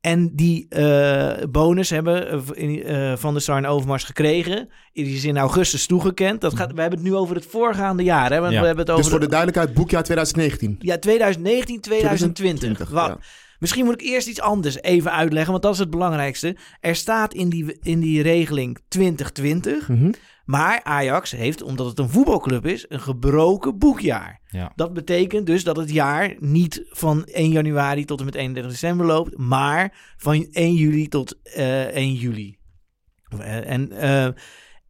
En die eh, bonus hebben eh, Van der Sar en Overmars gekregen. Die is in augustus toegekend. Dat gaat, we hebben het nu over het voorgaande jaar. Hè? Want Ja. we hebben het over Dus voor de duidelijkheid, boekjaar 2019. ja, 2019, 2020. 2020, Wat? ja. Misschien moet ik eerst iets anders even uitleggen, want dat is het belangrijkste. Er staat in die, in die regeling 2020, Mhm. maar Ajax heeft, omdat het een voetbalclub is, een gebroken boekjaar. Ja. Dat betekent dus dat het jaar niet van 1 januari tot en met 31 december loopt, maar van 1 juli tot eh 1 juli. Eh, En, eh,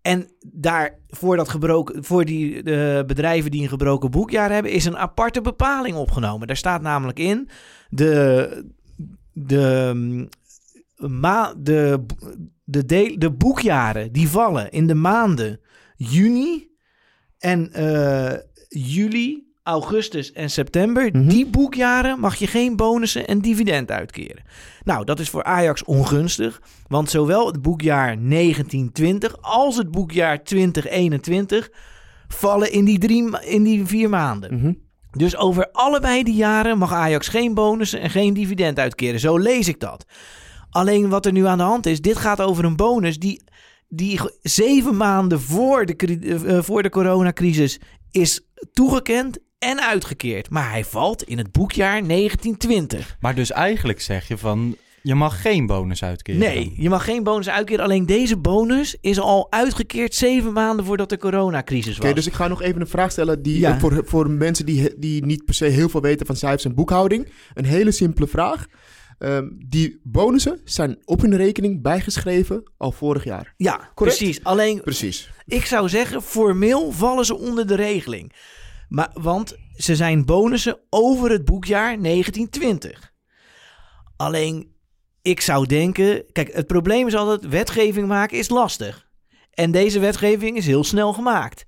en daar voor, dat gebroken, voor die de bedrijven die een gebroken boekjaar hebben, is een aparte bepaling opgenomen. Daar staat namelijk in de, de, mm, ma, de, de, de boekjaren die vallen in de maanden juni en eh, juli, augustus en september. Mhm. Die boekjaren mag je geen bonussen en dividend uitkeren. Nou, dat is voor Ajax ongunstig. Want zowel het boekjaar 1920 als het boekjaar 2021 vallen in die, drie, in die vier maanden. Mhm. Dus over allebei die jaren mag Ajax geen bonussen en geen dividend uitkeren. Zo lees ik dat. Alleen wat er nu aan de hand is, dit gaat over een bonus die, die zeven maanden voor de, eh, voor de coronacrisis is toegekend en uitgekeerd. Maar hij valt in het boekjaar 1920. Maar dus eigenlijk zeg je van, je mag geen bonus uitkeren. Nee, je mag geen bonus uitkeren. Alleen deze bonus is al uitgekeerd zeven maanden voordat de coronacrisis was. Oké, dus ik ga nog even een vraag stellen die, Ja. voor, voor mensen die, die niet per se heel veel weten van cijfers en boekhouding. Een hele simpele vraag. Ehm, die bonussen zijn op hun rekening bijgeschreven al vorig jaar. Ja, Correct? precies. Alleen Precies. Ik zou zeggen, formeel vallen ze onder de regeling. Maar, want ze zijn bonussen over het boekjaar 1920. Alleen, ik zou denken... Kijk, het probleem is altijd, wetgeving maken is lastig. En deze wetgeving is heel snel gemaakt.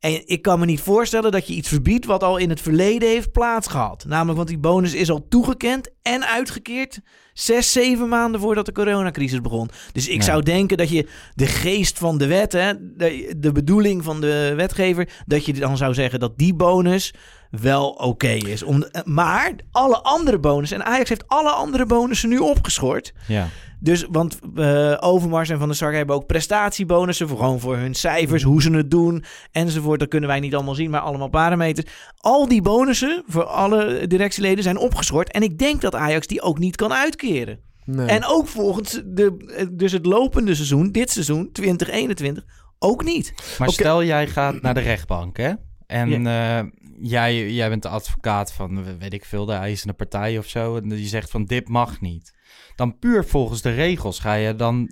En ik kan me niet voorstellen dat je iets verbiedt wat al in het verleden heeft plaatsgehad. Namelijk, want die bonus is al toegekend en uitgekeerd zes, zeven maanden voordat de coronacrisis begon. Dus ik Ja. zou denken dat je de geest van de wet, hè, de, de bedoeling van de wetgever, dat je dan zou zeggen dat die bonus wel oké is. Om, maar alle andere bonussen, en Ajax heeft alle andere bonussen nu opgeschort. Ja. Dus, want eh, Overmars en Van der Sar hebben ook prestatiebonussen. Voor, gewoon voor hun cijfers, hoe ze het doen enzovoort. Dat kunnen wij niet allemaal zien, maar allemaal parameters. Al die bonussen voor alle directieleden zijn opgeschort. En ik denk dat Ajax die ook niet kan uitkeren. Nee. En ook volgens de, dus het lopende seizoen, dit seizoen, 2021, ook niet. Maar stel jij gaat naar de rechtbank, hè? En eh, jij, jij bent de advocaat van, weet ik veel, de eisende partij of zo. En die zegt van, dit mag niet. Dan puur volgens de regels ga je dan...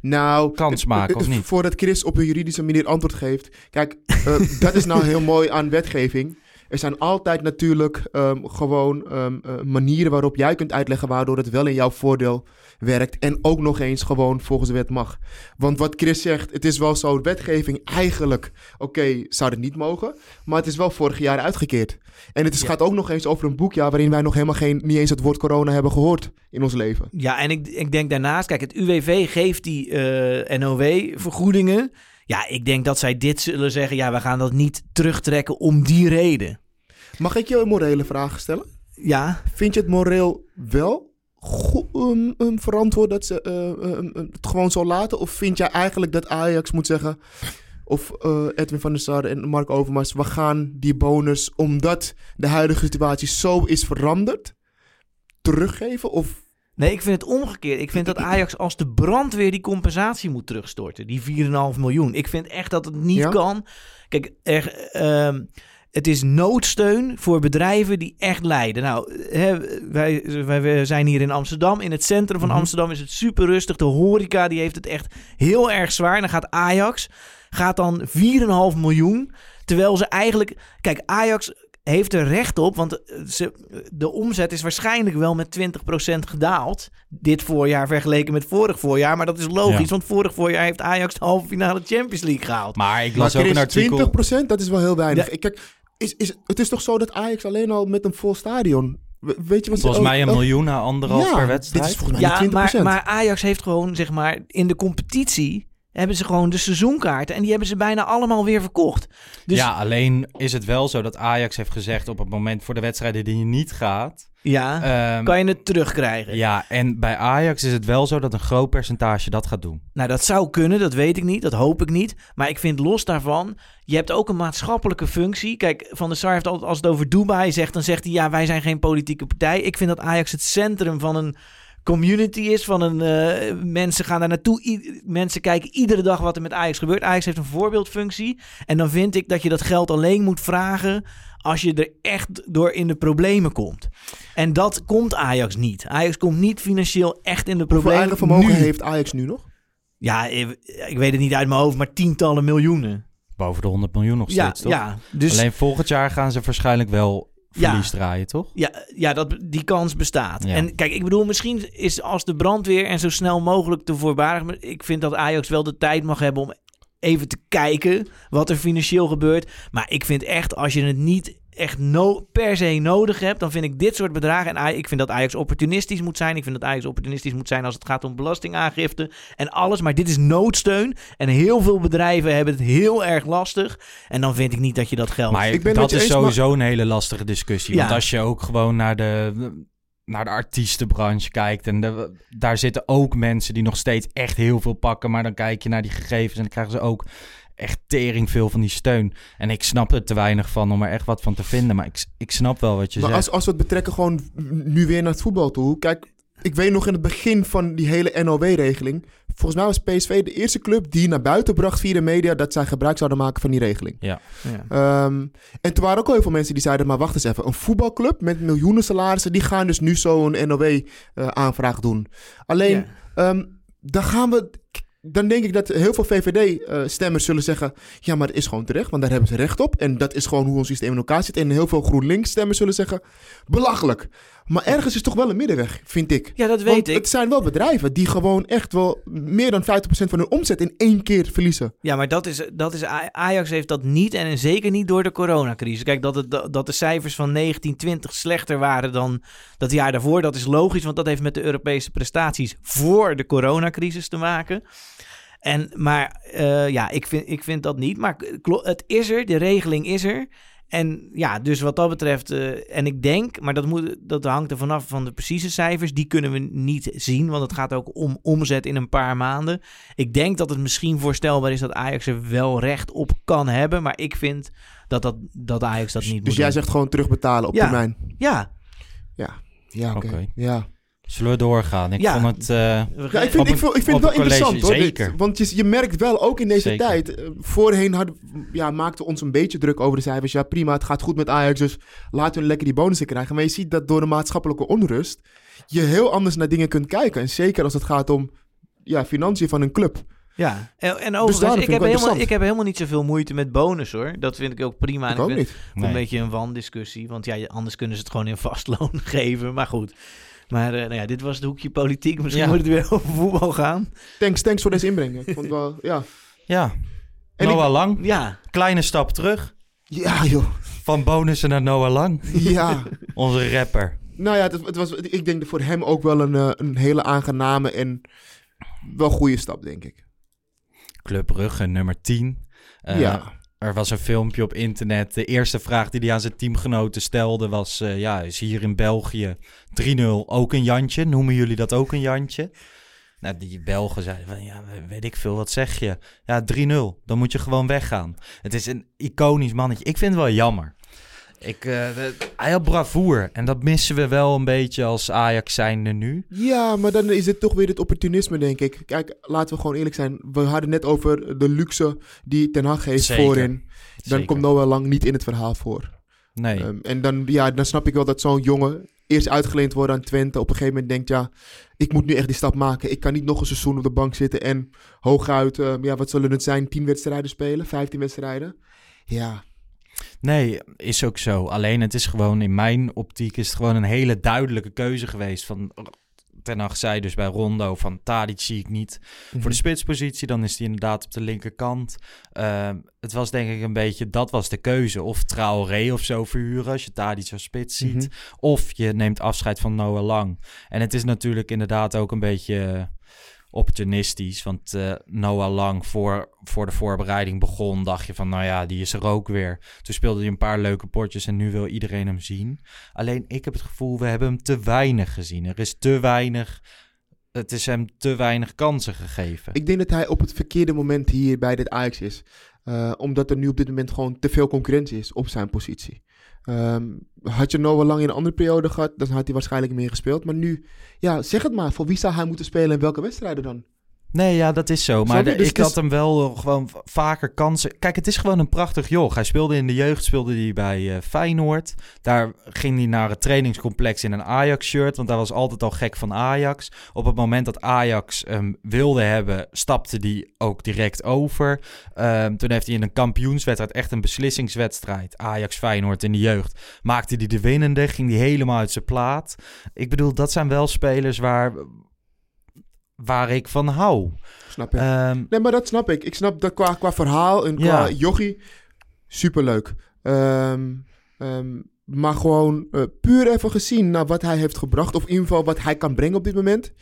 Nou, Kans maken, of niet? Voordat Chris op een juridische manier antwoord geeft. Kijk, eh, dat is nou heel *laughs* mooi aan wetgeving. Er zijn altijd natuurlijk ehm, gewoon ehm, eh, manieren waarop jij kunt uitleggen waardoor het wel in jouw voordeel werkt. En ook nog eens gewoon volgens de wet mag. Want wat Chris zegt, het is wel zo, wetgeving eigenlijk, oké, zou het niet mogen. Maar het is wel vorig jaar uitgekeerd. En het is, gaat ook nog eens over een boekjaar waarin wij nog helemaal geen, niet eens het woord corona hebben gehoord in ons leven. Ja, en ik, ik denk daarnaast, kijk, het UWV geeft die eh, NOW-vergoedingen. Ja, ik denk dat zij dit zullen zeggen. Ja, we gaan dat niet terugtrekken om die reden. Mag ik je een morele vraag stellen? Ja, Vind je het moreel wel um, verantwoord dat ze eh, um, um, het gewoon zo laten? Of vind jij eigenlijk dat Ajax moet zeggen, of eh, Edwin van der Sar en Mark Overmars, we gaan die bonus, omdat de huidige situatie zo is veranderd, teruggeven? Of nee, ik vind het omgekeerd. Ik vind dat Ajax als de brandweer die compensatie moet terugstorten. Die 4,5 miljoen. Ik vind echt dat het niet Ja? kan. Kijk, er, ehm, het is noodsteun voor bedrijven die echt lijden. Nou, hè, wij, wij, wij zijn hier in Amsterdam. In het centrum van Mhm. Amsterdam is het super rustig. De horeca die heeft het echt heel erg zwaar. En dan gaat Ajax gaat dan 4,5 miljoen. Terwijl ze eigenlijk... Kijk, Ajax heeft er recht op. Want eh, ze, de omzet is waarschijnlijk wel met 20% gedaald. Dit voorjaar vergeleken met vorig voorjaar. Maar dat is logisch. Ja. Want vorig voorjaar heeft Ajax de halve finale Champions League gehaald. Maar ik maar las ook een artikel... 20%, dat is wel heel weinig. Ja. Ik, kijk, is, is, het is toch zo dat Ajax alleen al met een vol stadion, we- weet je wat Volgens mij een miljoen na anderhalf Ja, per dit wedstrijd. is volgens mij Ja, niet 20%. maar, maar Ajax heeft gewoon, zeg maar, in de competitie... hebben ze gewoon de seizoenkaarten. En die hebben ze bijna allemaal weer verkocht. Dus Ja, alleen is het wel zo dat Ajax heeft gezegd op het moment voor de wedstrijden die je niet gaat. ja, ehm, kan je het terugkrijgen. ja, en bij Ajax is het wel zo dat een groot percentage dat gaat doen. Nou, dat zou kunnen, dat weet ik niet, dat hoop ik niet. Maar ik vind los daarvan, je hebt ook een maatschappelijke functie. Kijk, Van der Sar heeft altijd, als het over Dubai zegt, dan zegt hij, ja, wij zijn geen politieke partij. Ik vind dat Ajax het centrum van een community is, van een, eh, mensen gaan daar naartoe, I- mensen kijken iedere dag wat er met Ajax gebeurt. Ajax heeft een voorbeeldfunctie en dan vind ik dat je dat geld alleen moet vragen als je er echt door in de problemen komt. En dat komt Ajax niet. Ajax komt niet financieel echt in de Hoeveel problemen. eigen vermogen nu. heeft Ajax nu nog? Ja, ik ik weet het niet uit mijn hoofd, maar tientallen miljoenen. Boven de 100 miljoen nog Ja, steeds, toch? ja, dus Alleen volgend jaar gaan ze waarschijnlijk wel Ja. verlies draaien, toch? ja, ja dat, die kans bestaat. Ja. En kijk, ik bedoel, misschien is als de brandweer en zo snel mogelijk te voorbarig. Ik vind dat Ajax wel de tijd mag hebben om even te kijken wat er financieel gebeurt. Maar ik vind echt, als je het niet echt no, per se nodig hebt, dan vind ik dit soort bedragen. En ik vind dat Ajax opportunistisch moet zijn. Ik vind dat Ajax opportunistisch moet zijn als het gaat om belastingaangifte en alles. Maar dit is noodsteun. En heel veel bedrijven hebben het heel erg lastig. En dan vind ik niet dat je dat geld. Maar Ik ben dat is sowieso een hele lastige discussie. Want als je ook gewoon naar de, naar de artiestenbranche kijkt... en de, daar zitten ook mensen die nog steeds echt heel veel pakken... maar dan kijk je naar die gegevens en dan krijgen ze ook echt tering veel van die steun. En ik snap er te weinig van om er echt wat van te vinden. Maar ik, ik snap wel wat je Maar zegt. als, als we het betrekken gewoon nu weer naar het voetbal toe. Kijk, ik weet nog in het begin van die hele NOW-regeling. Volgens mij was PSV de eerste club die naar buiten bracht via de media dat zij gebruik zouden maken van die regeling. Ja. Ja. Ehm, en toen waren ook al heel veel mensen die zeiden: maar wacht eens even, een voetbalclub met miljoenen salarissen, die gaan dus nu zo'n NOW-aanvraag doen. Alleen, Ja. ehm, dan gaan we. Dan denk ik dat heel veel VVD-stemmers zullen zeggen: ja, maar het is gewoon terecht, want daar hebben ze recht op. En dat is gewoon hoe ons systeem in elkaar zit. En heel veel GroenLinks-stemmers zullen zeggen: belachelijk. Maar ergens is toch wel een middenweg, vind ik. Ja, dat weet Want ik. het zijn wel bedrijven die gewoon echt wel meer dan 50% van hun omzet in één keer verliezen. Ja, maar dat is, dat is, Ajax heeft dat niet en zeker niet door de coronacrisis. Kijk, dat, het, dat de cijfers van 1920 slechter waren dan dat jaar daarvoor, dat is logisch, want dat heeft met de Europese prestaties voor de coronacrisis te maken. En, maar eh, ja, ik vind, ik vind dat niet. Maar het is er, de regeling is er. En ja, dus wat dat betreft, eh, en ik denk, maar dat, moet, dat hangt er vanaf van de precieze cijfers, die kunnen we niet zien, want het gaat ook om omzet in een paar maanden. Ik denk dat het misschien voorstelbaar is dat Ajax er wel recht op kan hebben, maar ik vind dat, dat, dat Ajax dat niet Dus moet jij doen. zegt gewoon terugbetalen op Ja. termijn. Ja, Ja, ja oké. Oké. Ja. Zullen we doorgaan? Ik Ja. vond het... eh, Ja, ik vind, een- ik vind, ik vind op het wel interessant hoor. dit. zeker. want je, je merkt wel, ook in deze Zeker. tijd. eh, voorheen hadden, ja, maakten we ons een beetje druk over de cijfers. Ja, prima, het gaat goed met Ajax, dus laten we lekker die bonussen krijgen. Maar je ziet dat door de maatschappelijke onrust je heel anders naar dingen kunt kijken. En zeker als het gaat om ja, financiën van een club. ja. En, en daarom overigens, vind ik, heb helemaal, interessant. ik heb helemaal niet zoveel moeite met bonus hoor. Dat vind ik ook prima. En ik ook vind- niet. Een nee. beetje een wandiscussie. Want ja, anders kunnen ze het gewoon in vastloon *laughs* geven. Maar goed. Maar eh, nou ja, dit was het hoekje politiek. Misschien Ja. moet het weer *laughs* over voetbal gaan. Thanks, thanks voor deze inbreng. Ik vond wel, ja. ja, En Noah Lang. Ja, Kleine stap terug. Ja, joh. Van bonussen naar Noah Lang. Ja. *laughs* Onze rapper. nou ja, het, het was, ik denk voor hem ook wel een, eh, een hele aangename en wel goede stap, denk ik. Club Brugge, nummer 10. Eh, ja. Er was een filmpje op internet. De eerste vraag die hij aan zijn teamgenoten stelde was... eh, ja, is hier in België 3-0 ook een Jantje? Noemen jullie dat ook een Jantje? Nou, die Belgen zeiden van, ja, weet ik veel, wat zeg je? Ja, 3-0, dan moet je gewoon weggaan. Het is een iconisch mannetje. Ik vind het wel jammer. Ik, eh, de- hij had bravoer en dat missen we wel een beetje als Ajax zijnde nu. Ja, maar dan is het toch weer het opportunisme, denk ik. Kijk, laten we gewoon eerlijk zijn. We hadden net over de luxe die Ten Hag heeft Zeker. voorin. Dan Zeker. komt Noah Lang niet in het verhaal voor. Nee, Ehm, en dan, ja, dan snap ik wel dat zo'n jongen eerst uitgeleend wordt aan Twente. Op een gegeven moment denkt, ja, ik moet nu echt die stap maken. Ik kan niet nog een seizoen op de bank zitten en hooguit, ehm, ja, wat zullen het zijn, 10 wedstrijden spelen, 15 wedstrijden. Ja, Nee, is ook zo. Alleen het is gewoon, in mijn optiek, is het gewoon een hele duidelijke keuze geweest. Van, Ten Hag zei dus bij Rondo van Tadic zie ik niet voor de spitspositie. Dan is hij inderdaad op de linkerkant. Ehm, het was denk ik een beetje, dat was de keuze. Of Traoré of zo verhuren als je Tadic als spits ziet. Mhm. Of je neemt afscheid van Noah Lang. En het is natuurlijk inderdaad ook een beetje opportunistisch. Want eh, Noah Lang voor, voor de voorbereiding begon, dacht je van, nou ja, die is er ook weer. Toen speelde hij een paar leuke potjes en nu wil iedereen hem zien. Alleen ik heb het gevoel, we hebben hem te weinig gezien. Er is te weinig, het is hem te weinig kansen gegeven. Ik denk dat hij op het verkeerde moment hier bij dit Ajax is. Eh, omdat er nu op dit moment gewoon te veel concurrentie is op zijn positie. Ehm, had je Noah lang in een andere periode gehad, dan had hij waarschijnlijk meer gespeeld. Maar nu, ja, zeg het maar. Voor wie zou hij moeten spelen en welke wedstrijden dan? Nee, ja, dat is zo. Maar je? Dus ik is- had hem wel gewoon v- vaker kansen. Kijk, het is gewoon een prachtig joch. Hij speelde in de jeugd, speelde hij bij eh, Feyenoord. Daar ging hij naar het trainingscomplex in een Ajax-shirt, want hij was altijd al gek van Ajax. Op het moment dat Ajax hem wilde hebben, stapte hij ook direct over. Ehm, toen heeft hij in een kampioenswedstrijd, echt een beslissingswedstrijd, Ajax-Feyenoord in de jeugd, maakte hij de winnende, ging hij helemaal uit zijn plaat. Ik bedoel, dat zijn wel spelers waar, waar ik van hou. Snap je? Ehm, Nee, maar dat snap ik. Ik snap dat qua, qua verhaal en qua Ja. jochie, superleuk. Ehm, ehm, maar gewoon eh, puur even gezien naar wat hij heeft gebracht, of in ieder geval wat hij kan brengen op dit moment.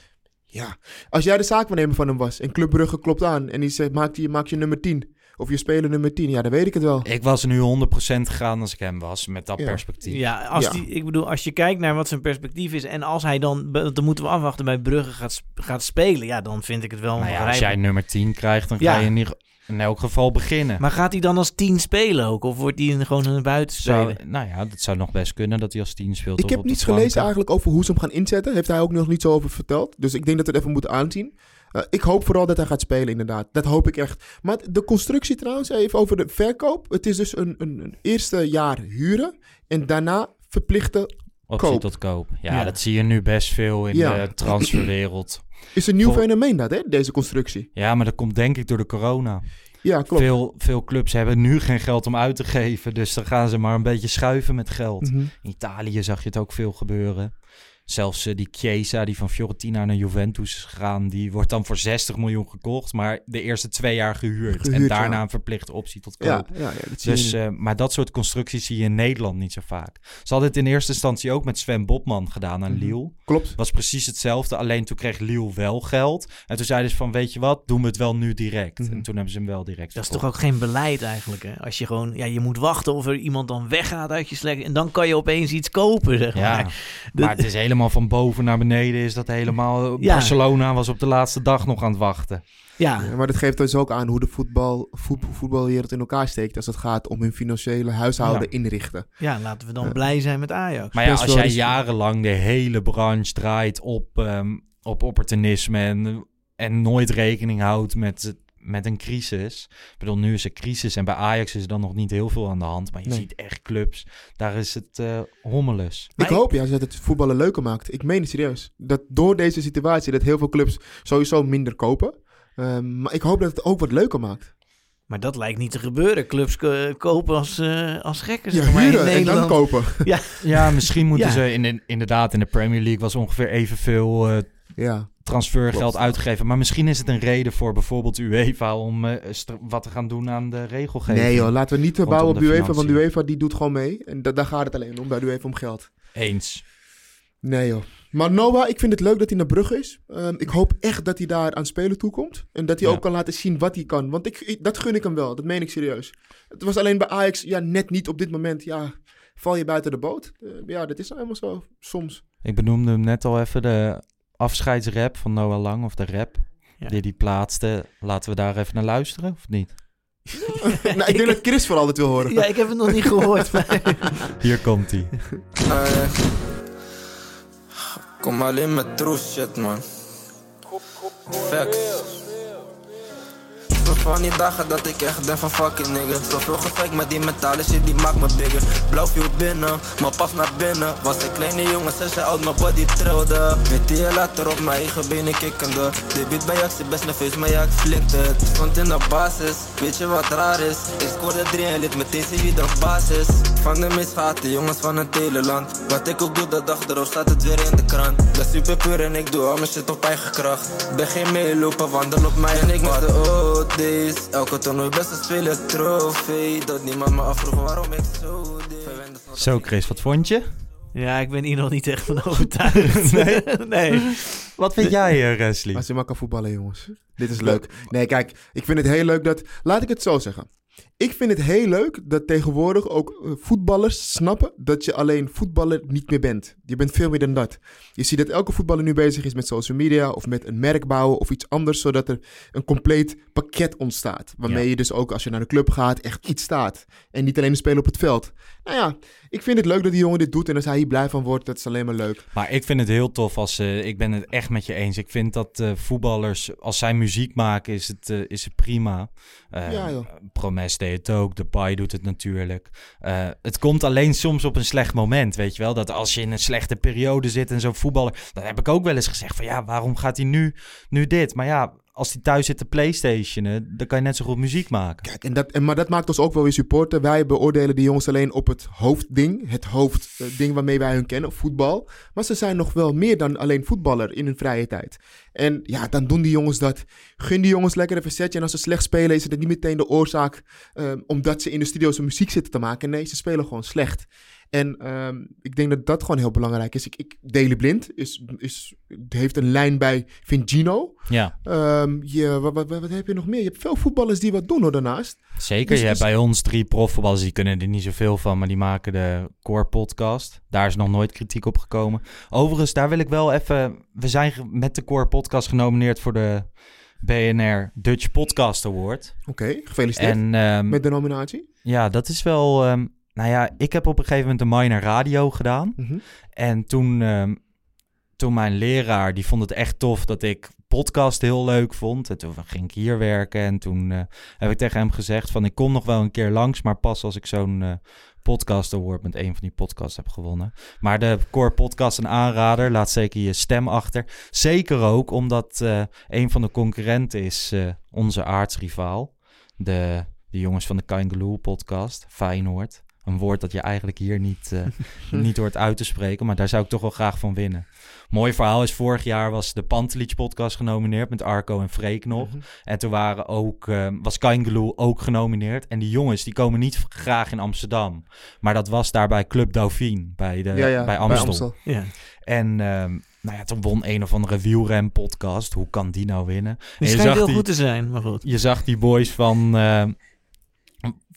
Ja, als jij de zaakwaarnemer van hem was en Club Brugge klopt aan en die zegt, maak je, maak je nummer 10. Of je speler nummer 10, ja, dan weet ik het wel. Ik was nu 100% gegaan als ik hem was, met dat Ja. perspectief. Ja, als Ja. Die, ik bedoel, als je kijkt naar wat zijn perspectief is... en als hij dan, dan moeten we afwachten, bij Brugge gaat, gaat spelen... ja, dan vind ik het wel Nou ja, als jij nummer 10 krijgt, dan Ja. ga je in, elk geval beginnen. Maar gaat hij dan als 10 spelen ook? Of wordt hij gewoon een buitenspeler? Zou, nou ja, dat zou nog best kunnen dat hij als 10 speelt. Ik heb niets gelezen eigenlijk over hoe ze hem gaan inzetten. Heeft hij ook nog niet zo over verteld. Dus ik denk dat we het even moeten aanzien. Eh, ik hoop vooral dat hij gaat spelen, inderdaad. Dat hoop ik echt. Maar de constructie trouwens, even over de verkoop. Het is dus een, een, een eerste jaar huren en daarna verplichte. Optie koop. tot koop. Ja, Ja. dat zie je nu best veel in Ja. de transferwereld. *clears throat* Is een nieuw Vol- fenomeen dat, hè, deze constructie. Ja, maar dat komt denk ik door de corona. Ja, klopt. Veel, veel clubs hebben nu geen geld om uit te geven. Dus dan gaan ze maar een beetje schuiven met geld. Mhm. In Italië zag je het ook veel gebeuren. Zelfs eh, die Chiesa, die van Fiorentina naar Juventus is gegaan, die wordt dan voor 60 miljoen gekocht, maar de eerste twee jaar gehuurd. en daarna ja. een verplichte optie tot koop. Ja, ja, ja, dat zie Dus, eh, maar dat soort constructies zie je in Nederland niet zo vaak. Ze hadden het in eerste instantie ook met Sven Botman gedaan aan Mhm. Lille. Klopt. was precies hetzelfde, alleen toen kreeg Lille wel geld. En toen zeiden ze van, weet je wat, doen we het wel nu direct. Mhm. En toen hebben ze hem wel direct Dat is toch ook geen beleid eigenlijk, hè? Als je gewoon, ja, je moet wachten of er iemand dan weggaat uit je selectie. En dan kan je opeens iets kopen, zeg Ja, maar. Maar het is helemaal van boven naar beneden is dat helemaal... Ja. Barcelona was op de laatste dag nog aan het wachten. ja, Ja, maar dat geeft dus ook aan hoe de voetbal, voet, voetbalwereld in elkaar steekt als het gaat om hun financiële huishouden Ja. inrichten. ja, laten we dan blij zijn met Ajax. Maar ja, als jij jarenlang de hele branche draait op, ehm, op opportunisme en, en nooit rekening houdt met, met een crisis. Ik bedoel, nu is er crisis en bij Ajax is er dan nog niet heel veel aan de hand. Maar je Nee. ziet echt clubs, daar is het eh hommeles. Maar ik ik- hoop ja, dat het voetballen leuker maakt. Ik meen het serieus. Dat door deze situatie dat heel veel clubs sowieso minder kopen. Ehm, maar ik hoop dat het ook wat leuker maakt. Maar dat lijkt niet te gebeuren. Clubs ko- kopen als, eh, als gekken, Ja, zeg maar, in huren en dan kopen. *laughs* Ja, misschien moeten Ja. ze in, de- inderdaad in de Premier League was ongeveer evenveel eh Ja, transfergeld Klopt. uitgegeven. Maar misschien is het een reden voor bijvoorbeeld UEFA om eh, wat te gaan doen aan de regelgeving. nee joh, laten we niet te Rondom bouwen op de UEFA, want de. UEFA die doet gewoon mee. En da- daar gaat het alleen om, bij de UEFA om geld. Eens. Nee joh. Maar Noah, ik vind het leuk dat hij naar Brugge is. Ehm, ik hoop echt dat hij daar aan spelen toekomt. En dat hij Ja. ook kan laten zien wat hij kan. Want ik, ik- dat gun ik hem wel, dat meen ik serieus. Het was alleen bij Ajax, ja, net niet op dit moment. Ja, val je buiten de boot. Eh, ja, dat is nou helemaal zo, soms. Ik benoemde hem net al even de afscheidsrap van Noah Lang, of de rap Ja. die hij plaatste. Laten we daar even naar luisteren, of niet? *laughs* nou, ik denk dat Chris vooral dit wil horen. Ja, ik heb het nog niet gehoord. maar- *laughs* Hier komt hij. Kom alleen met true shit, man. Facts. Van die dagen dat ik echt denk van fucking nigga Zoveel gefake met die mentale shit die maakt me bigger. Blauw viel binnen, maar pas naar binnen. Was een kleine jongen, zes jaar oud, mijn body trilde. Met die later op mijn eigen benen kikkende. De beat bij Jax, best nerveus, maar Jax flikt het Stond in de basis, weet je wat raar is? Ik scoorde drie en lid met deze wie de basis Van de misgaten, jongens van het hele land. Wat ik ook doe, de dag erop staat het weer in de krant. Dat super puur en ik doe al mijn shit op eigen kracht. Ben geen meelopen, wandel op mij en ik met de Elke toernooi beste spelen trofee Dat niemand me afvroeg waarom ik zo deed Zo Chris, wat vond je? ja, ik ben hier nog niet echt van overtuigd. *laughs* Nee? nee. Wat vind jij, eh, Wesley? Als je maar kan voetballen, jongens. Dit is leuk. Nee, kijk, ik vind het heel leuk dat... Laat ik het zo zeggen. Ik vind het heel leuk dat tegenwoordig ook eh, voetballers snappen dat je alleen voetballer niet meer bent. Je bent veel meer dan dat. Je ziet dat elke voetballer nu bezig is met social media of met een merk bouwen of iets anders, zodat er een compleet pakket ontstaat. Waarmee Ja. je dus ook als je naar de club gaat echt iets staat. En niet alleen de speler op het veld. Nou ja, ik vind het leuk dat die jongen dit doet en als hij hier blij van wordt, dat is alleen maar leuk. Maar ik vind het heel tof als ze. ik ben het echt met je eens. Ik vind dat eh, voetballers, als zij muziek maken, is het, eh, is het prima. Eh Ja, joh. Promes het ook, Depay doet het natuurlijk. Eh, het komt alleen soms op een slecht moment, weet je wel. Dat als je in een slechte periode zit en zo'n voetballer... Dan heb ik ook wel eens gezegd van ja, waarom gaat hij nu, nu dit? Maar ja, als hij thuis zit te playstationen, dan kan je net zo goed muziek maken. Kijk, en dat, en, maar dat maakt ons ook wel weer supporter. Wij beoordelen die jongens alleen op het hoofdding. Het hoofdding waarmee wij hun kennen, voetbal. Maar ze zijn nog wel meer dan alleen voetballer in hun vrije tijd. En ja, dan doen die jongens dat. Gun die jongens lekker een verzetje. En als ze slecht spelen, is het niet meteen de oorzaak... ehm, omdat ze in de studio zijn muziek zitten te maken. Nee, ze spelen gewoon slecht. En ehm, ik denk dat dat gewoon heel belangrijk is. Ik, ik, Daley Blind is, is, heeft een lijn bij Vincino. Ja, Ehm je, wat, wat, wat heb je nog meer? Je hebt veel voetballers die wat doen hoor, daarnaast. zeker. Dus- je hebt dus- bij ons drie profvoetballers, die kunnen er niet zoveel van, maar die maken de Core Podcast. Daar is nog nooit kritiek op gekomen. Overigens, daar wil ik wel even... We zijn met de Core Podcast genomineerd voor de BNR Dutch Podcast Award. Oké, gefeliciteerd En ehm, met de nominatie. ja, dat is wel... nou ja, ik heb op een gegeven moment een minor radio gedaan. Mhm. En toen, ehm, toen mijn leraar, die vond het echt tof dat ik podcast heel leuk vond. En toen ging ik hier werken en toen eh, heb ik tegen hem gezegd van ik kom nog wel een keer langs, maar pas als ik zo'n eh, podcast award met een van die podcasts heb gewonnen. Maar de Core Podcast een aanrader, laat zeker je stem achter. Zeker ook omdat eh, een van de concurrenten is onze aardsrivaal. de, de jongens van de Kangaloo podcast, Feyenoord. Een woord dat je eigenlijk hier niet, eh, *laughs* niet hoort uit te spreken, maar daar zou ik toch wel graag van winnen. Mooi verhaal is, vorig jaar was de Pantelic podcast genomineerd met Arco en Freek nog. En toen waren ook, eh, was Kangaloo ook genomineerd. En die jongens, die komen niet graag in Amsterdam. Maar dat was daar bij Club Dauphine, bij, de, Ja, ja, bij bij Amstel. Ja. En ehm, nou ja, toen won een of andere wielrem podcast. Hoe kan die nou winnen? Die En je schijnt zag heel die- goed te zijn, maar goed. je zag die boys van, uh,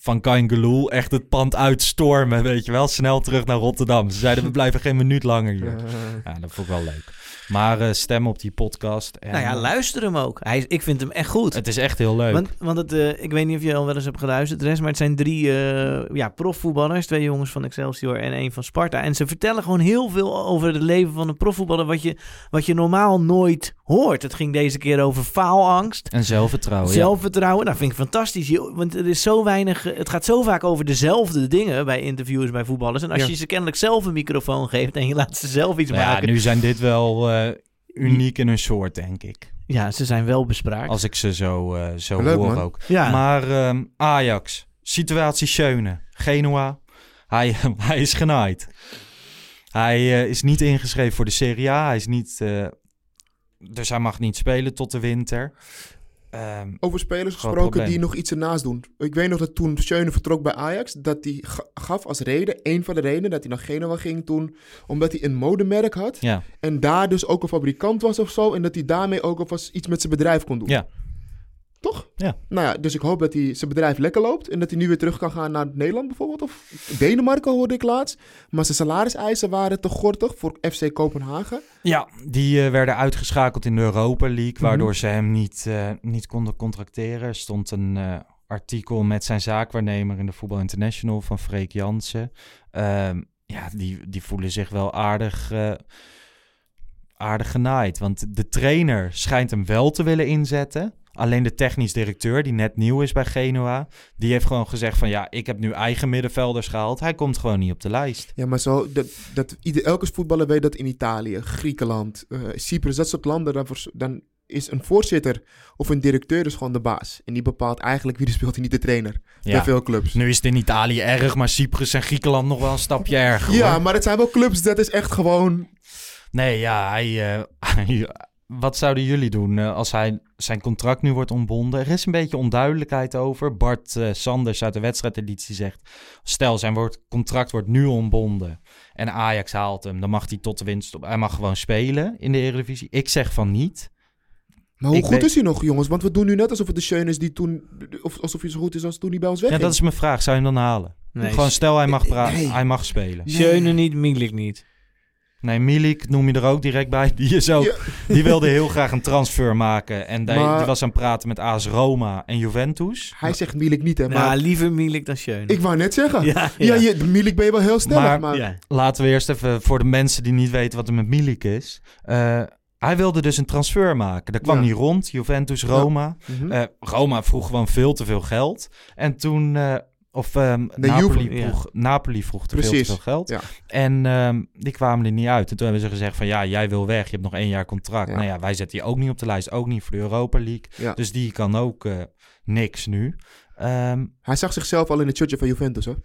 van Kangaloo echt het pand uitstormen, weet je wel. Snel terug naar Rotterdam. Ze zeiden, we *laughs* blijven geen minuut langer hier. *laughs* Ja, dat vond ik wel leuk. Maar eh, stem op die podcast. En, nou ja, eh, luister hem ook. Hij, is- ik vind hem echt goed. Het is echt heel leuk. Want, want het, eh, ik weet niet of je al wel eens hebt geluisterd, Res, maar het zijn drie eh, ja, profvoetballers. Twee jongens van Excelsior en één van Sparta. En ze vertellen gewoon heel veel over het leven van een profvoetballer, wat je, wat je normaal nooit hoort. Het ging deze keer over faalangst. En zelfvertrouwen, ja. Zelfvertrouwen, nou vind ik fantastisch. Want er is zo weinig, eh, het gaat zo vaak over dezelfde dingen bij interviewers bij voetballers. En als Ja. je ze kennelijk zelf een microfoon geeft en je laat ze zelf iets Nou ja, maken. nu zijn dit wel eh, uniek in hun soort, denk ik. Ja, ze zijn wel bespraakt. Als ik ze zo, eh, zo Leuk, hoor man. ook. Ja. Maar ehm, Ajax, situatie Schöne, Genua, hij, *laughs* hij is genaaid. Hij is niet ingeschreven voor de Serie A. Hij is niet, eh, dus hij mag niet spelen tot de winter. Ehm, Over spelers gesproken probleem. die nog iets ernaast doen. Ik weet nog dat toen Schöne vertrok bij Ajax, dat hij ga- gaf als reden, een van de redenen dat hij naar Genoa ging toen, omdat hij een modemerk had. Ja. En daar dus ook een fabrikant was of zo. En dat hij daarmee ook alvast iets met zijn bedrijf kon doen. Ja. Toch? Ja. Nou ja, dus ik hoop dat hij zijn bedrijf lekker loopt. En dat hij nu weer terug kan gaan naar Nederland bijvoorbeeld. Of Denemarken hoorde ik laatst. Maar zijn salariseisen waren te gortig voor FC Kopenhagen. Ja, die eh, werden uitgeschakeld in de Europa League, waardoor Mhm. ze hem niet, eh, niet konden contracteren. Er stond een eh, artikel met zijn zaakwaarnemer in de Voetbal International van Freek Jansen. Ehm, ja, die, die voelen zich wel aardig, aardig genaaid. Want de trainer schijnt hem wel te willen inzetten. Alleen de technisch directeur, die net nieuw is bij Genoa, die heeft gewoon gezegd van ja, ik heb nu eigen middenvelders gehaald. Hij komt gewoon niet op de lijst. Ja, maar zo, dat, dat, ieder, elke voetballer weet dat in Italië, Griekenland, eh, Cyprus, dat soort landen, dan, dan is een voorzitter of een directeur dus gewoon de baas. En die bepaalt eigenlijk wie er speelt en niet de trainer. Bij veel clubs. Nu is het in Italië erg, maar Cyprus en Griekenland nog wel een stapje erger. Ja, hoor. maar het zijn wel clubs, dat is echt gewoon... Nee, ja, hij, eh, *laughs* hij- wat zouden jullie doen eh, als hij, zijn contract nu wordt ontbonden? Er is een beetje onduidelijkheid over. Bart eh, Sanders uit de wedstrijdeditie zegt... stel, zijn wordt, contract wordt nu ontbonden en Ajax haalt hem... dan mag hij tot de winst op. Hij mag gewoon spelen in de Eredivisie. Ik zeg van niet. Maar hoe Ik goed weet- is hij nog, jongens? Want we doen nu net alsof het de Schöne is die toen... Of alsof hij zo goed is als toen hij bij ons Ja, wegging. dat is mijn vraag. Zou je hem dan halen? Nee. Gewoon stel, hij mag, pra- Nee. hij mag spelen. Schöne niet, Milik niet. Nee, Milik noem je er ook direct bij. Die, is ook, die wilde heel graag een transfer maken. En die, Maar- die was aan het praten met AS Roma en Juventus. Hij zegt Milik niet, hè. Maar Nou, liever Milik dan Schöne. ik wou net zeggen. Ja, Ja, ja. je, de Milik ben je wel heel stellig, maar... Maar- Ja. Laten we eerst even voor de mensen die niet weten wat er met Milik is. Eh, hij wilde dus een transfer maken. Dat kwam Ja. niet rond. Juventus, Roma. Mhm. Eh, Roma vroeg gewoon veel te veel geld. En toen... eh, of ehm, De Napoli, Juve- vroeg, Napoli vroeg te veel te Precies. veel geld. Ja. En ehm, die kwamen er niet uit. En toen hebben ze gezegd van ja, jij wil weg. Je hebt nog één jaar contract. Ja. Nou ja, wij zetten je ook niet op de lijst. Ook niet voor de Europa League. Ja. Dus die kan ook eh, niks nu. Ehm, Hij zag zichzelf al in het shirtje van Juventus, hoor.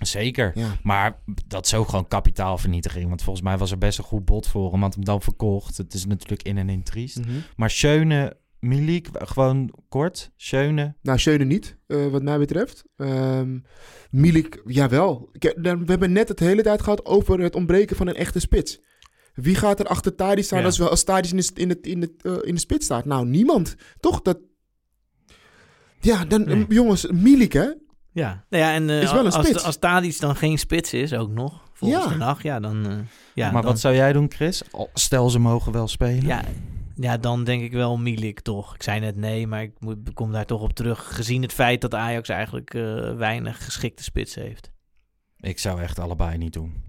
zeker. Ja. Maar dat is ook gewoon kapitaalvernietiging. Want volgens mij was er best een goed bod voor hem. Want hem dan verkocht. Het is natuurlijk in en in triest. Mhm. Maar Schöne, Milik, gewoon kort. Schöne. Nou, Schöne niet, eh, wat mij betreft. Ehm Milik, jawel. Kijk, dan- We hebben net het hele tijd gehad over het ontbreken van een echte spits. Wie gaat er achter Tadi staan Ja. als, we, als Tadic in de, in, het, in, het, eh, in de spits staat? Nou, niemand. Toch? Dat... Ja, dan, Nee. Milik, Milik, hè? Ja, nou ja en eh, Is wel een als, spits. als Tadic dan geen spits is, ook nog, volgens Ja. de nacht, ja, dan... eh, ja, maar dan, wat zou jij doen, Chris? Stel ze mogen wel spelen. Ja, ja, dan denk ik wel Milik toch. Ik zei net nee, maar ik moet, kom daar toch op terug. Gezien het feit dat Ajax eigenlijk eh, weinig geschikte spits heeft. Ik zou echt allebei niet doen.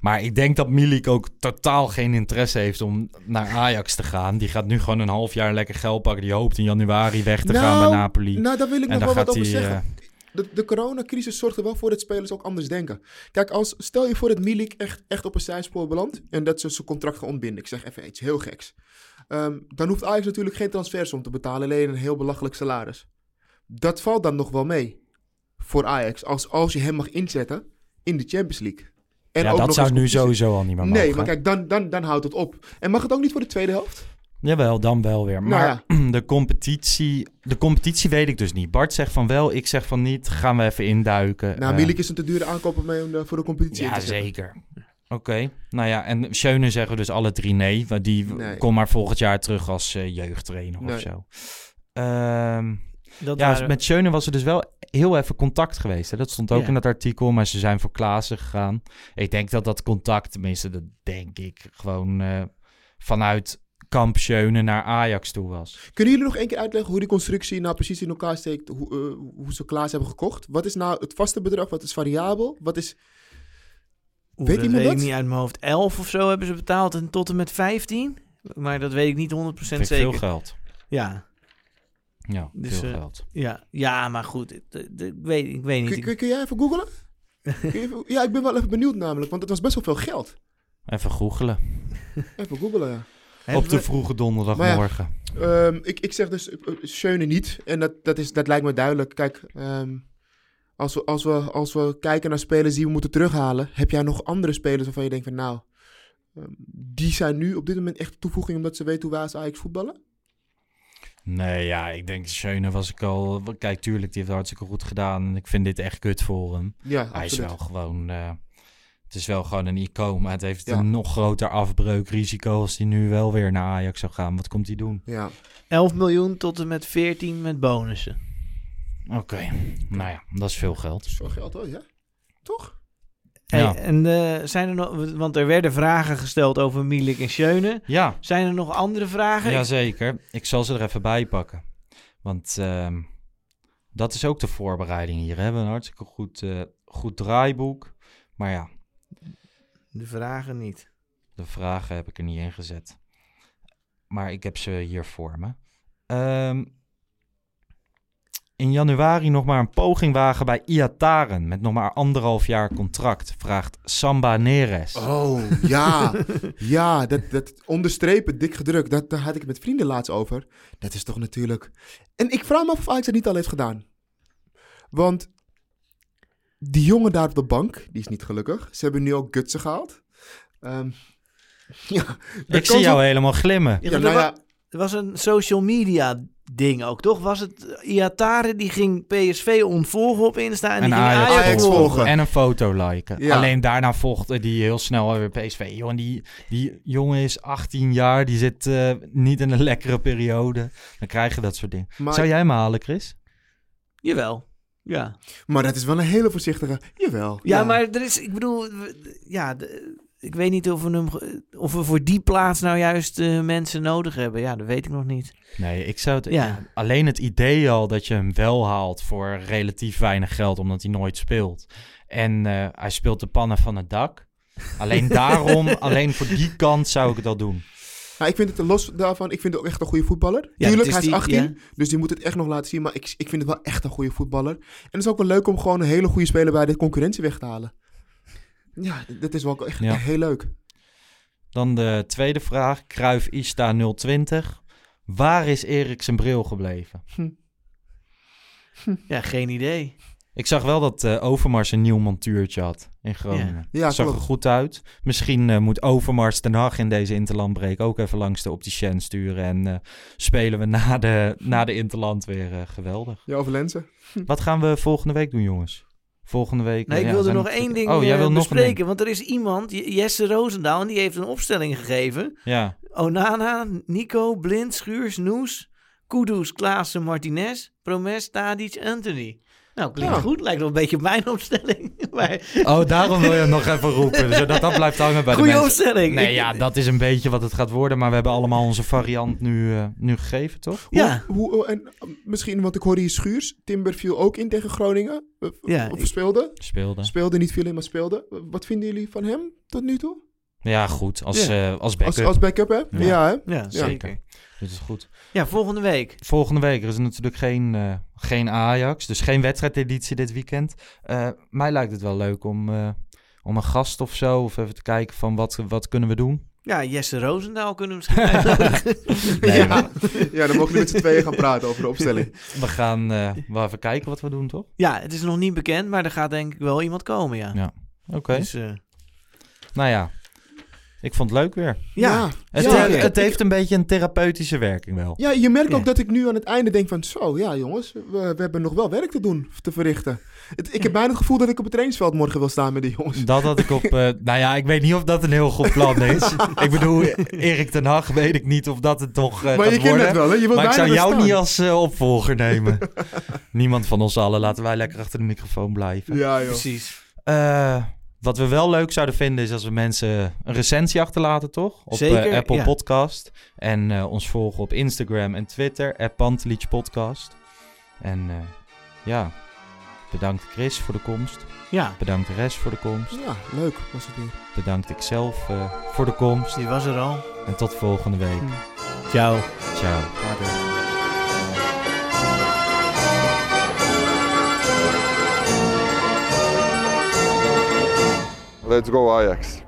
Maar ik denk dat Milik ook totaal geen interesse heeft om naar Ajax te gaan. Die gaat nu gewoon een half jaar lekker geld pakken. Die hoopt in januari weg te gaan bij Napoli. Nou, daar wil ik En nog wel wat over zeggen. eh, De, de coronacrisis zorgt er wel voor dat spelers ook anders denken. Kijk, als, stel je voor dat Milik echt, echt op een zijspoor belandt en dat ze zijn contract gaan ontbinden. Ik zeg even iets heel geks. Ehm, dan hoeft Ajax natuurlijk geen transfersom te betalen, alleen een heel belachelijk salaris. Dat valt dan nog wel mee voor Ajax. Als, als je hem mag inzetten in de Champions League. En ja, ook dat nog zou nu sowieso al niet meer mogen. Nee, maar kijk, dan, dan, dan houdt het op. En mag het ook niet voor de tweede helft? Jawel, dan wel weer. Nou Maar *clears throat* de, competitie, de competitie weet ik dus niet. Bart zegt van wel, ik zeg van niet. Gaan we even induiken. Nou, Eh, Milik is een te dure aankoop mee om de- voor de competitie in Ja, te zetten. zeker. Oké, nou ja, en Schöne zeggen dus alle drie nee. Want die Nee. komt maar volgend jaar terug als eh, jeugdtrainer Nee. of zo. Ehm, Dat ja, waren- met Schöne was er dus wel heel even contact geweest. Hè? Dat stond ook Ja. in dat artikel, maar ze zijn voor Klaassen gegaan. Ik denk dat dat contact, tenminste dat denk ik, gewoon eh, vanuit kamp Schöne naar Ajax toe was. Kunnen jullie nog één keer uitleggen hoe die constructie nou precies in elkaar steekt? Hoe, eh, hoe ze Klaas hebben gekocht? Wat is nou het vaste bedrag? Wat is variabel? Wat is... Oeh, weet dat iemand weet ik niet uit mijn hoofd. 11 of zo hebben ze betaald en tot en met 15. Maar dat weet ik niet 100% Vind ik zeker. veel geld. Ja, Ja, Dus, veel eh, geld. ja, ja, maar goed. Ik weet, ik weet niet. Kun, kun, kun jij even googlen? Even- ja, ik ben wel even benieuwd namelijk, want het was best wel veel geld. Even googelen. Even googlen, ja. Op de vroege donderdagmorgen. Ehm, ik, ik zeg dus uh, Schöne niet. En dat, dat, is, dat lijkt me duidelijk. Kijk, ehm, als, we, als, we, als we kijken naar spelers die we moeten terughalen, heb jij nog andere spelers waarvan je denkt van nou, ehm, die zijn nu op dit moment echt toevoeging omdat ze weten hoe wij als Ajax voetballen? Nee, ja, ik denk Schöne was ik al... Kijk, tuurlijk, die heeft het hartstikke goed gedaan. En ik vind dit echt kut voor hem. Ja, Hij is wel gewoon... eh, het is wel gewoon een icoon, maar het heeft Ja. een nog groter afbreukrisico als hij nu wel weer naar Ajax zou gaan. Wat komt hij doen? Ja. 11 miljoen tot en met 14 met bonussen. Oké, nou ja, dat is veel geld. Dat is veel geld hoor, ja? Toch? Hey, Ja. En eh, zijn er nog, want er werden vragen gesteld over Milik en Schöne. Ja, Zijn er nog andere vragen? jazeker. Ik zal ze er even bij pakken. Want ehm, dat is ook de voorbereiding hier. Hè? We hebben een hartstikke goed, eh, goed draaiboek. Maar ja, De vragen niet. De vragen heb ik er niet in gezet. Maar ik heb ze hier voor me. Ehm, in januari nog maar een poging wagen bij Iataren. Met nog maar anderhalf jaar contract. Vraagt Samba Neres. Oh, ja. *laughs* ja, dat, dat onderstrepen, dik gedrukt. Dat, daar had ik het met vrienden laatst over. Dat is toch natuurlijk... En ik vraag me af of Ajax het niet al heeft gedaan. Want die jongen daar op de bank, die is niet gelukkig. Ze hebben nu ook Gutsen gehaald. Ehm, *laughs* ja, ik zie jou op- helemaal glimmen. Ja, Ja, nou ja, er was een social media ding ook, toch? Was het eh, Iatare die ging PSV ontvolgen op Insta en, En die ging Ajax, Ajax, Ajax volgen. volgen. En een foto liken. Ja. Alleen daarna volgde die heel snel weer PSV. Joh, en die, die jongen is 18 jaar. Die zit eh, niet in een lekkere periode. Dan krijg je dat soort dingen. maar, Zou jij hem halen, Chris? Jawel. Ja. maar dat is wel een hele voorzichtige... Jawel. ja, maar er is, ik bedoel, ja, de- ik weet niet of we, hem, ge- of we voor die plaats nou juist eh, mensen nodig hebben. Ja, dat weet ik nog niet. Nee, ik zou het... Ja. Alleen het idee al dat je hem wel haalt voor relatief weinig geld, omdat hij nooit speelt. En eh, hij speelt de pannen van het dak. Alleen *laughs* daarom, alleen voor die kant zou ik het al doen. Nou, ik vind het los daarvan, ik vind het ook echt een goede voetballer. Ja, Tuurlijk, is hij is die- 18, ja. dus die moet het echt nog laten zien. Maar ik, ik vind het wel echt een goede voetballer. En het is ook wel leuk om gewoon een hele goede speler bij de concurrentie weg te halen. Ja, dat is wel echt Ja. heel leuk. Dan de tweede vraag. Kruif Ista 020. Waar is Erik zijn bril gebleven? Ja, geen idee. Ik zag wel dat eh, Overmars een nieuw montuurtje had in Groningen. Ja, zag er goed uit. Misschien eh, moet Overmars Den Haag in deze interlandbreek ook even langs de opticien sturen. En eh, spelen we na de, na de interland weer eh, geweldig. Ja, over Lenzen. Wat gaan we volgende week doen, jongens? Volgende week. Nee, ik ja, wilde nog het- één ding Oh, jij eh, wil bespreken. Want er is iemand, Jesse Roosendaal, en die heeft een opstelling gegeven. Ja, Onana, Nico, Blind, Schuurs, Noes, Kudus, Klaassen, Martinez, Promes, Tadic, Anthony. Nou, klinkt Ja. goed. Lijkt wel een beetje op mijn opstelling. *laughs* maar Oh, daarom wil je hem nog even roepen. Zodat dat blijft hangen bij de mensen. opstelling. Nee, ja, dat is een beetje wat het gaat worden. Maar we hebben allemaal onze variant nu, eh, nu gegeven, toch? Ja, Hoe, hoe- en uh, misschien, want ik hoorde hier Schuurs. Timber viel ook in tegen Groningen. Uh, Ja, of speelde. Speelde. Speelde, niet viel in, maar speelde. Wat vinden jullie van hem tot nu toe? Ja, goed. Als, Ja. eh, als Als, backup. als backup, hè? Ja. Ja, hè? ja, zeker. Dit is goed. Ja, volgende week. Volgende week er is natuurlijk geen, eh, geen Ajax. Dus geen wedstrijdeditie dit weekend. Eh, mij lijkt het wel leuk om, eh, om een gast of zo. Of even te kijken van wat, wat kunnen we doen. Ja, Jesse Roosendaal kunnen we misschien *laughs* uitnodigen. Nee, ja. maar ja, dan mogen jullie met z'n tweeën gaan praten over de opstelling. *laughs* we gaan eh, wel even kijken wat we doen, toch? Ja, het is nog niet bekend, maar er gaat denk ik wel iemand komen, ja. Ja. Oké. Dus, eh, Nou ja, ik vond het leuk weer. ja, Het, Ja, he- ik- het heeft een beetje een therapeutische werking wel. Ja, je merkt ook Ja. dat ik nu aan het einde denk van... Zo, ja jongens, we, we hebben nog wel werk te doen, te verrichten. Het, ik heb bijna het gevoel dat ik op het trainingsveld morgen wil staan met die jongens. Dat had ik op... *laughs* eh, nou ja, ik weet niet of dat een heel goed plan is. *laughs* ik bedoel, Erik ten Hag weet ik niet of dat het toch eh, maar je kent het wel, hè? Je wilt maar ik zou jou staan. niet als eh, opvolger nemen. *laughs* Niemand van ons allen. Laten wij lekker achter de microfoon blijven. Ja, joh. precies. Eh, wat we wel leuk zouden vinden is als we mensen een recensie achterlaten, toch? Op eh, Apple ja. Podcast. En eh, ons volgen op Instagram en Twitter, Pantelich Podcast. En eh, ja, bedankt Chris voor de komst. Ja, Bedankt de rest voor de komst. Ja, leuk was het weer. Bedankt ikzelf voor de komst. die was er al. En tot volgende week. Ciao. Ciao. Let's go Ajax.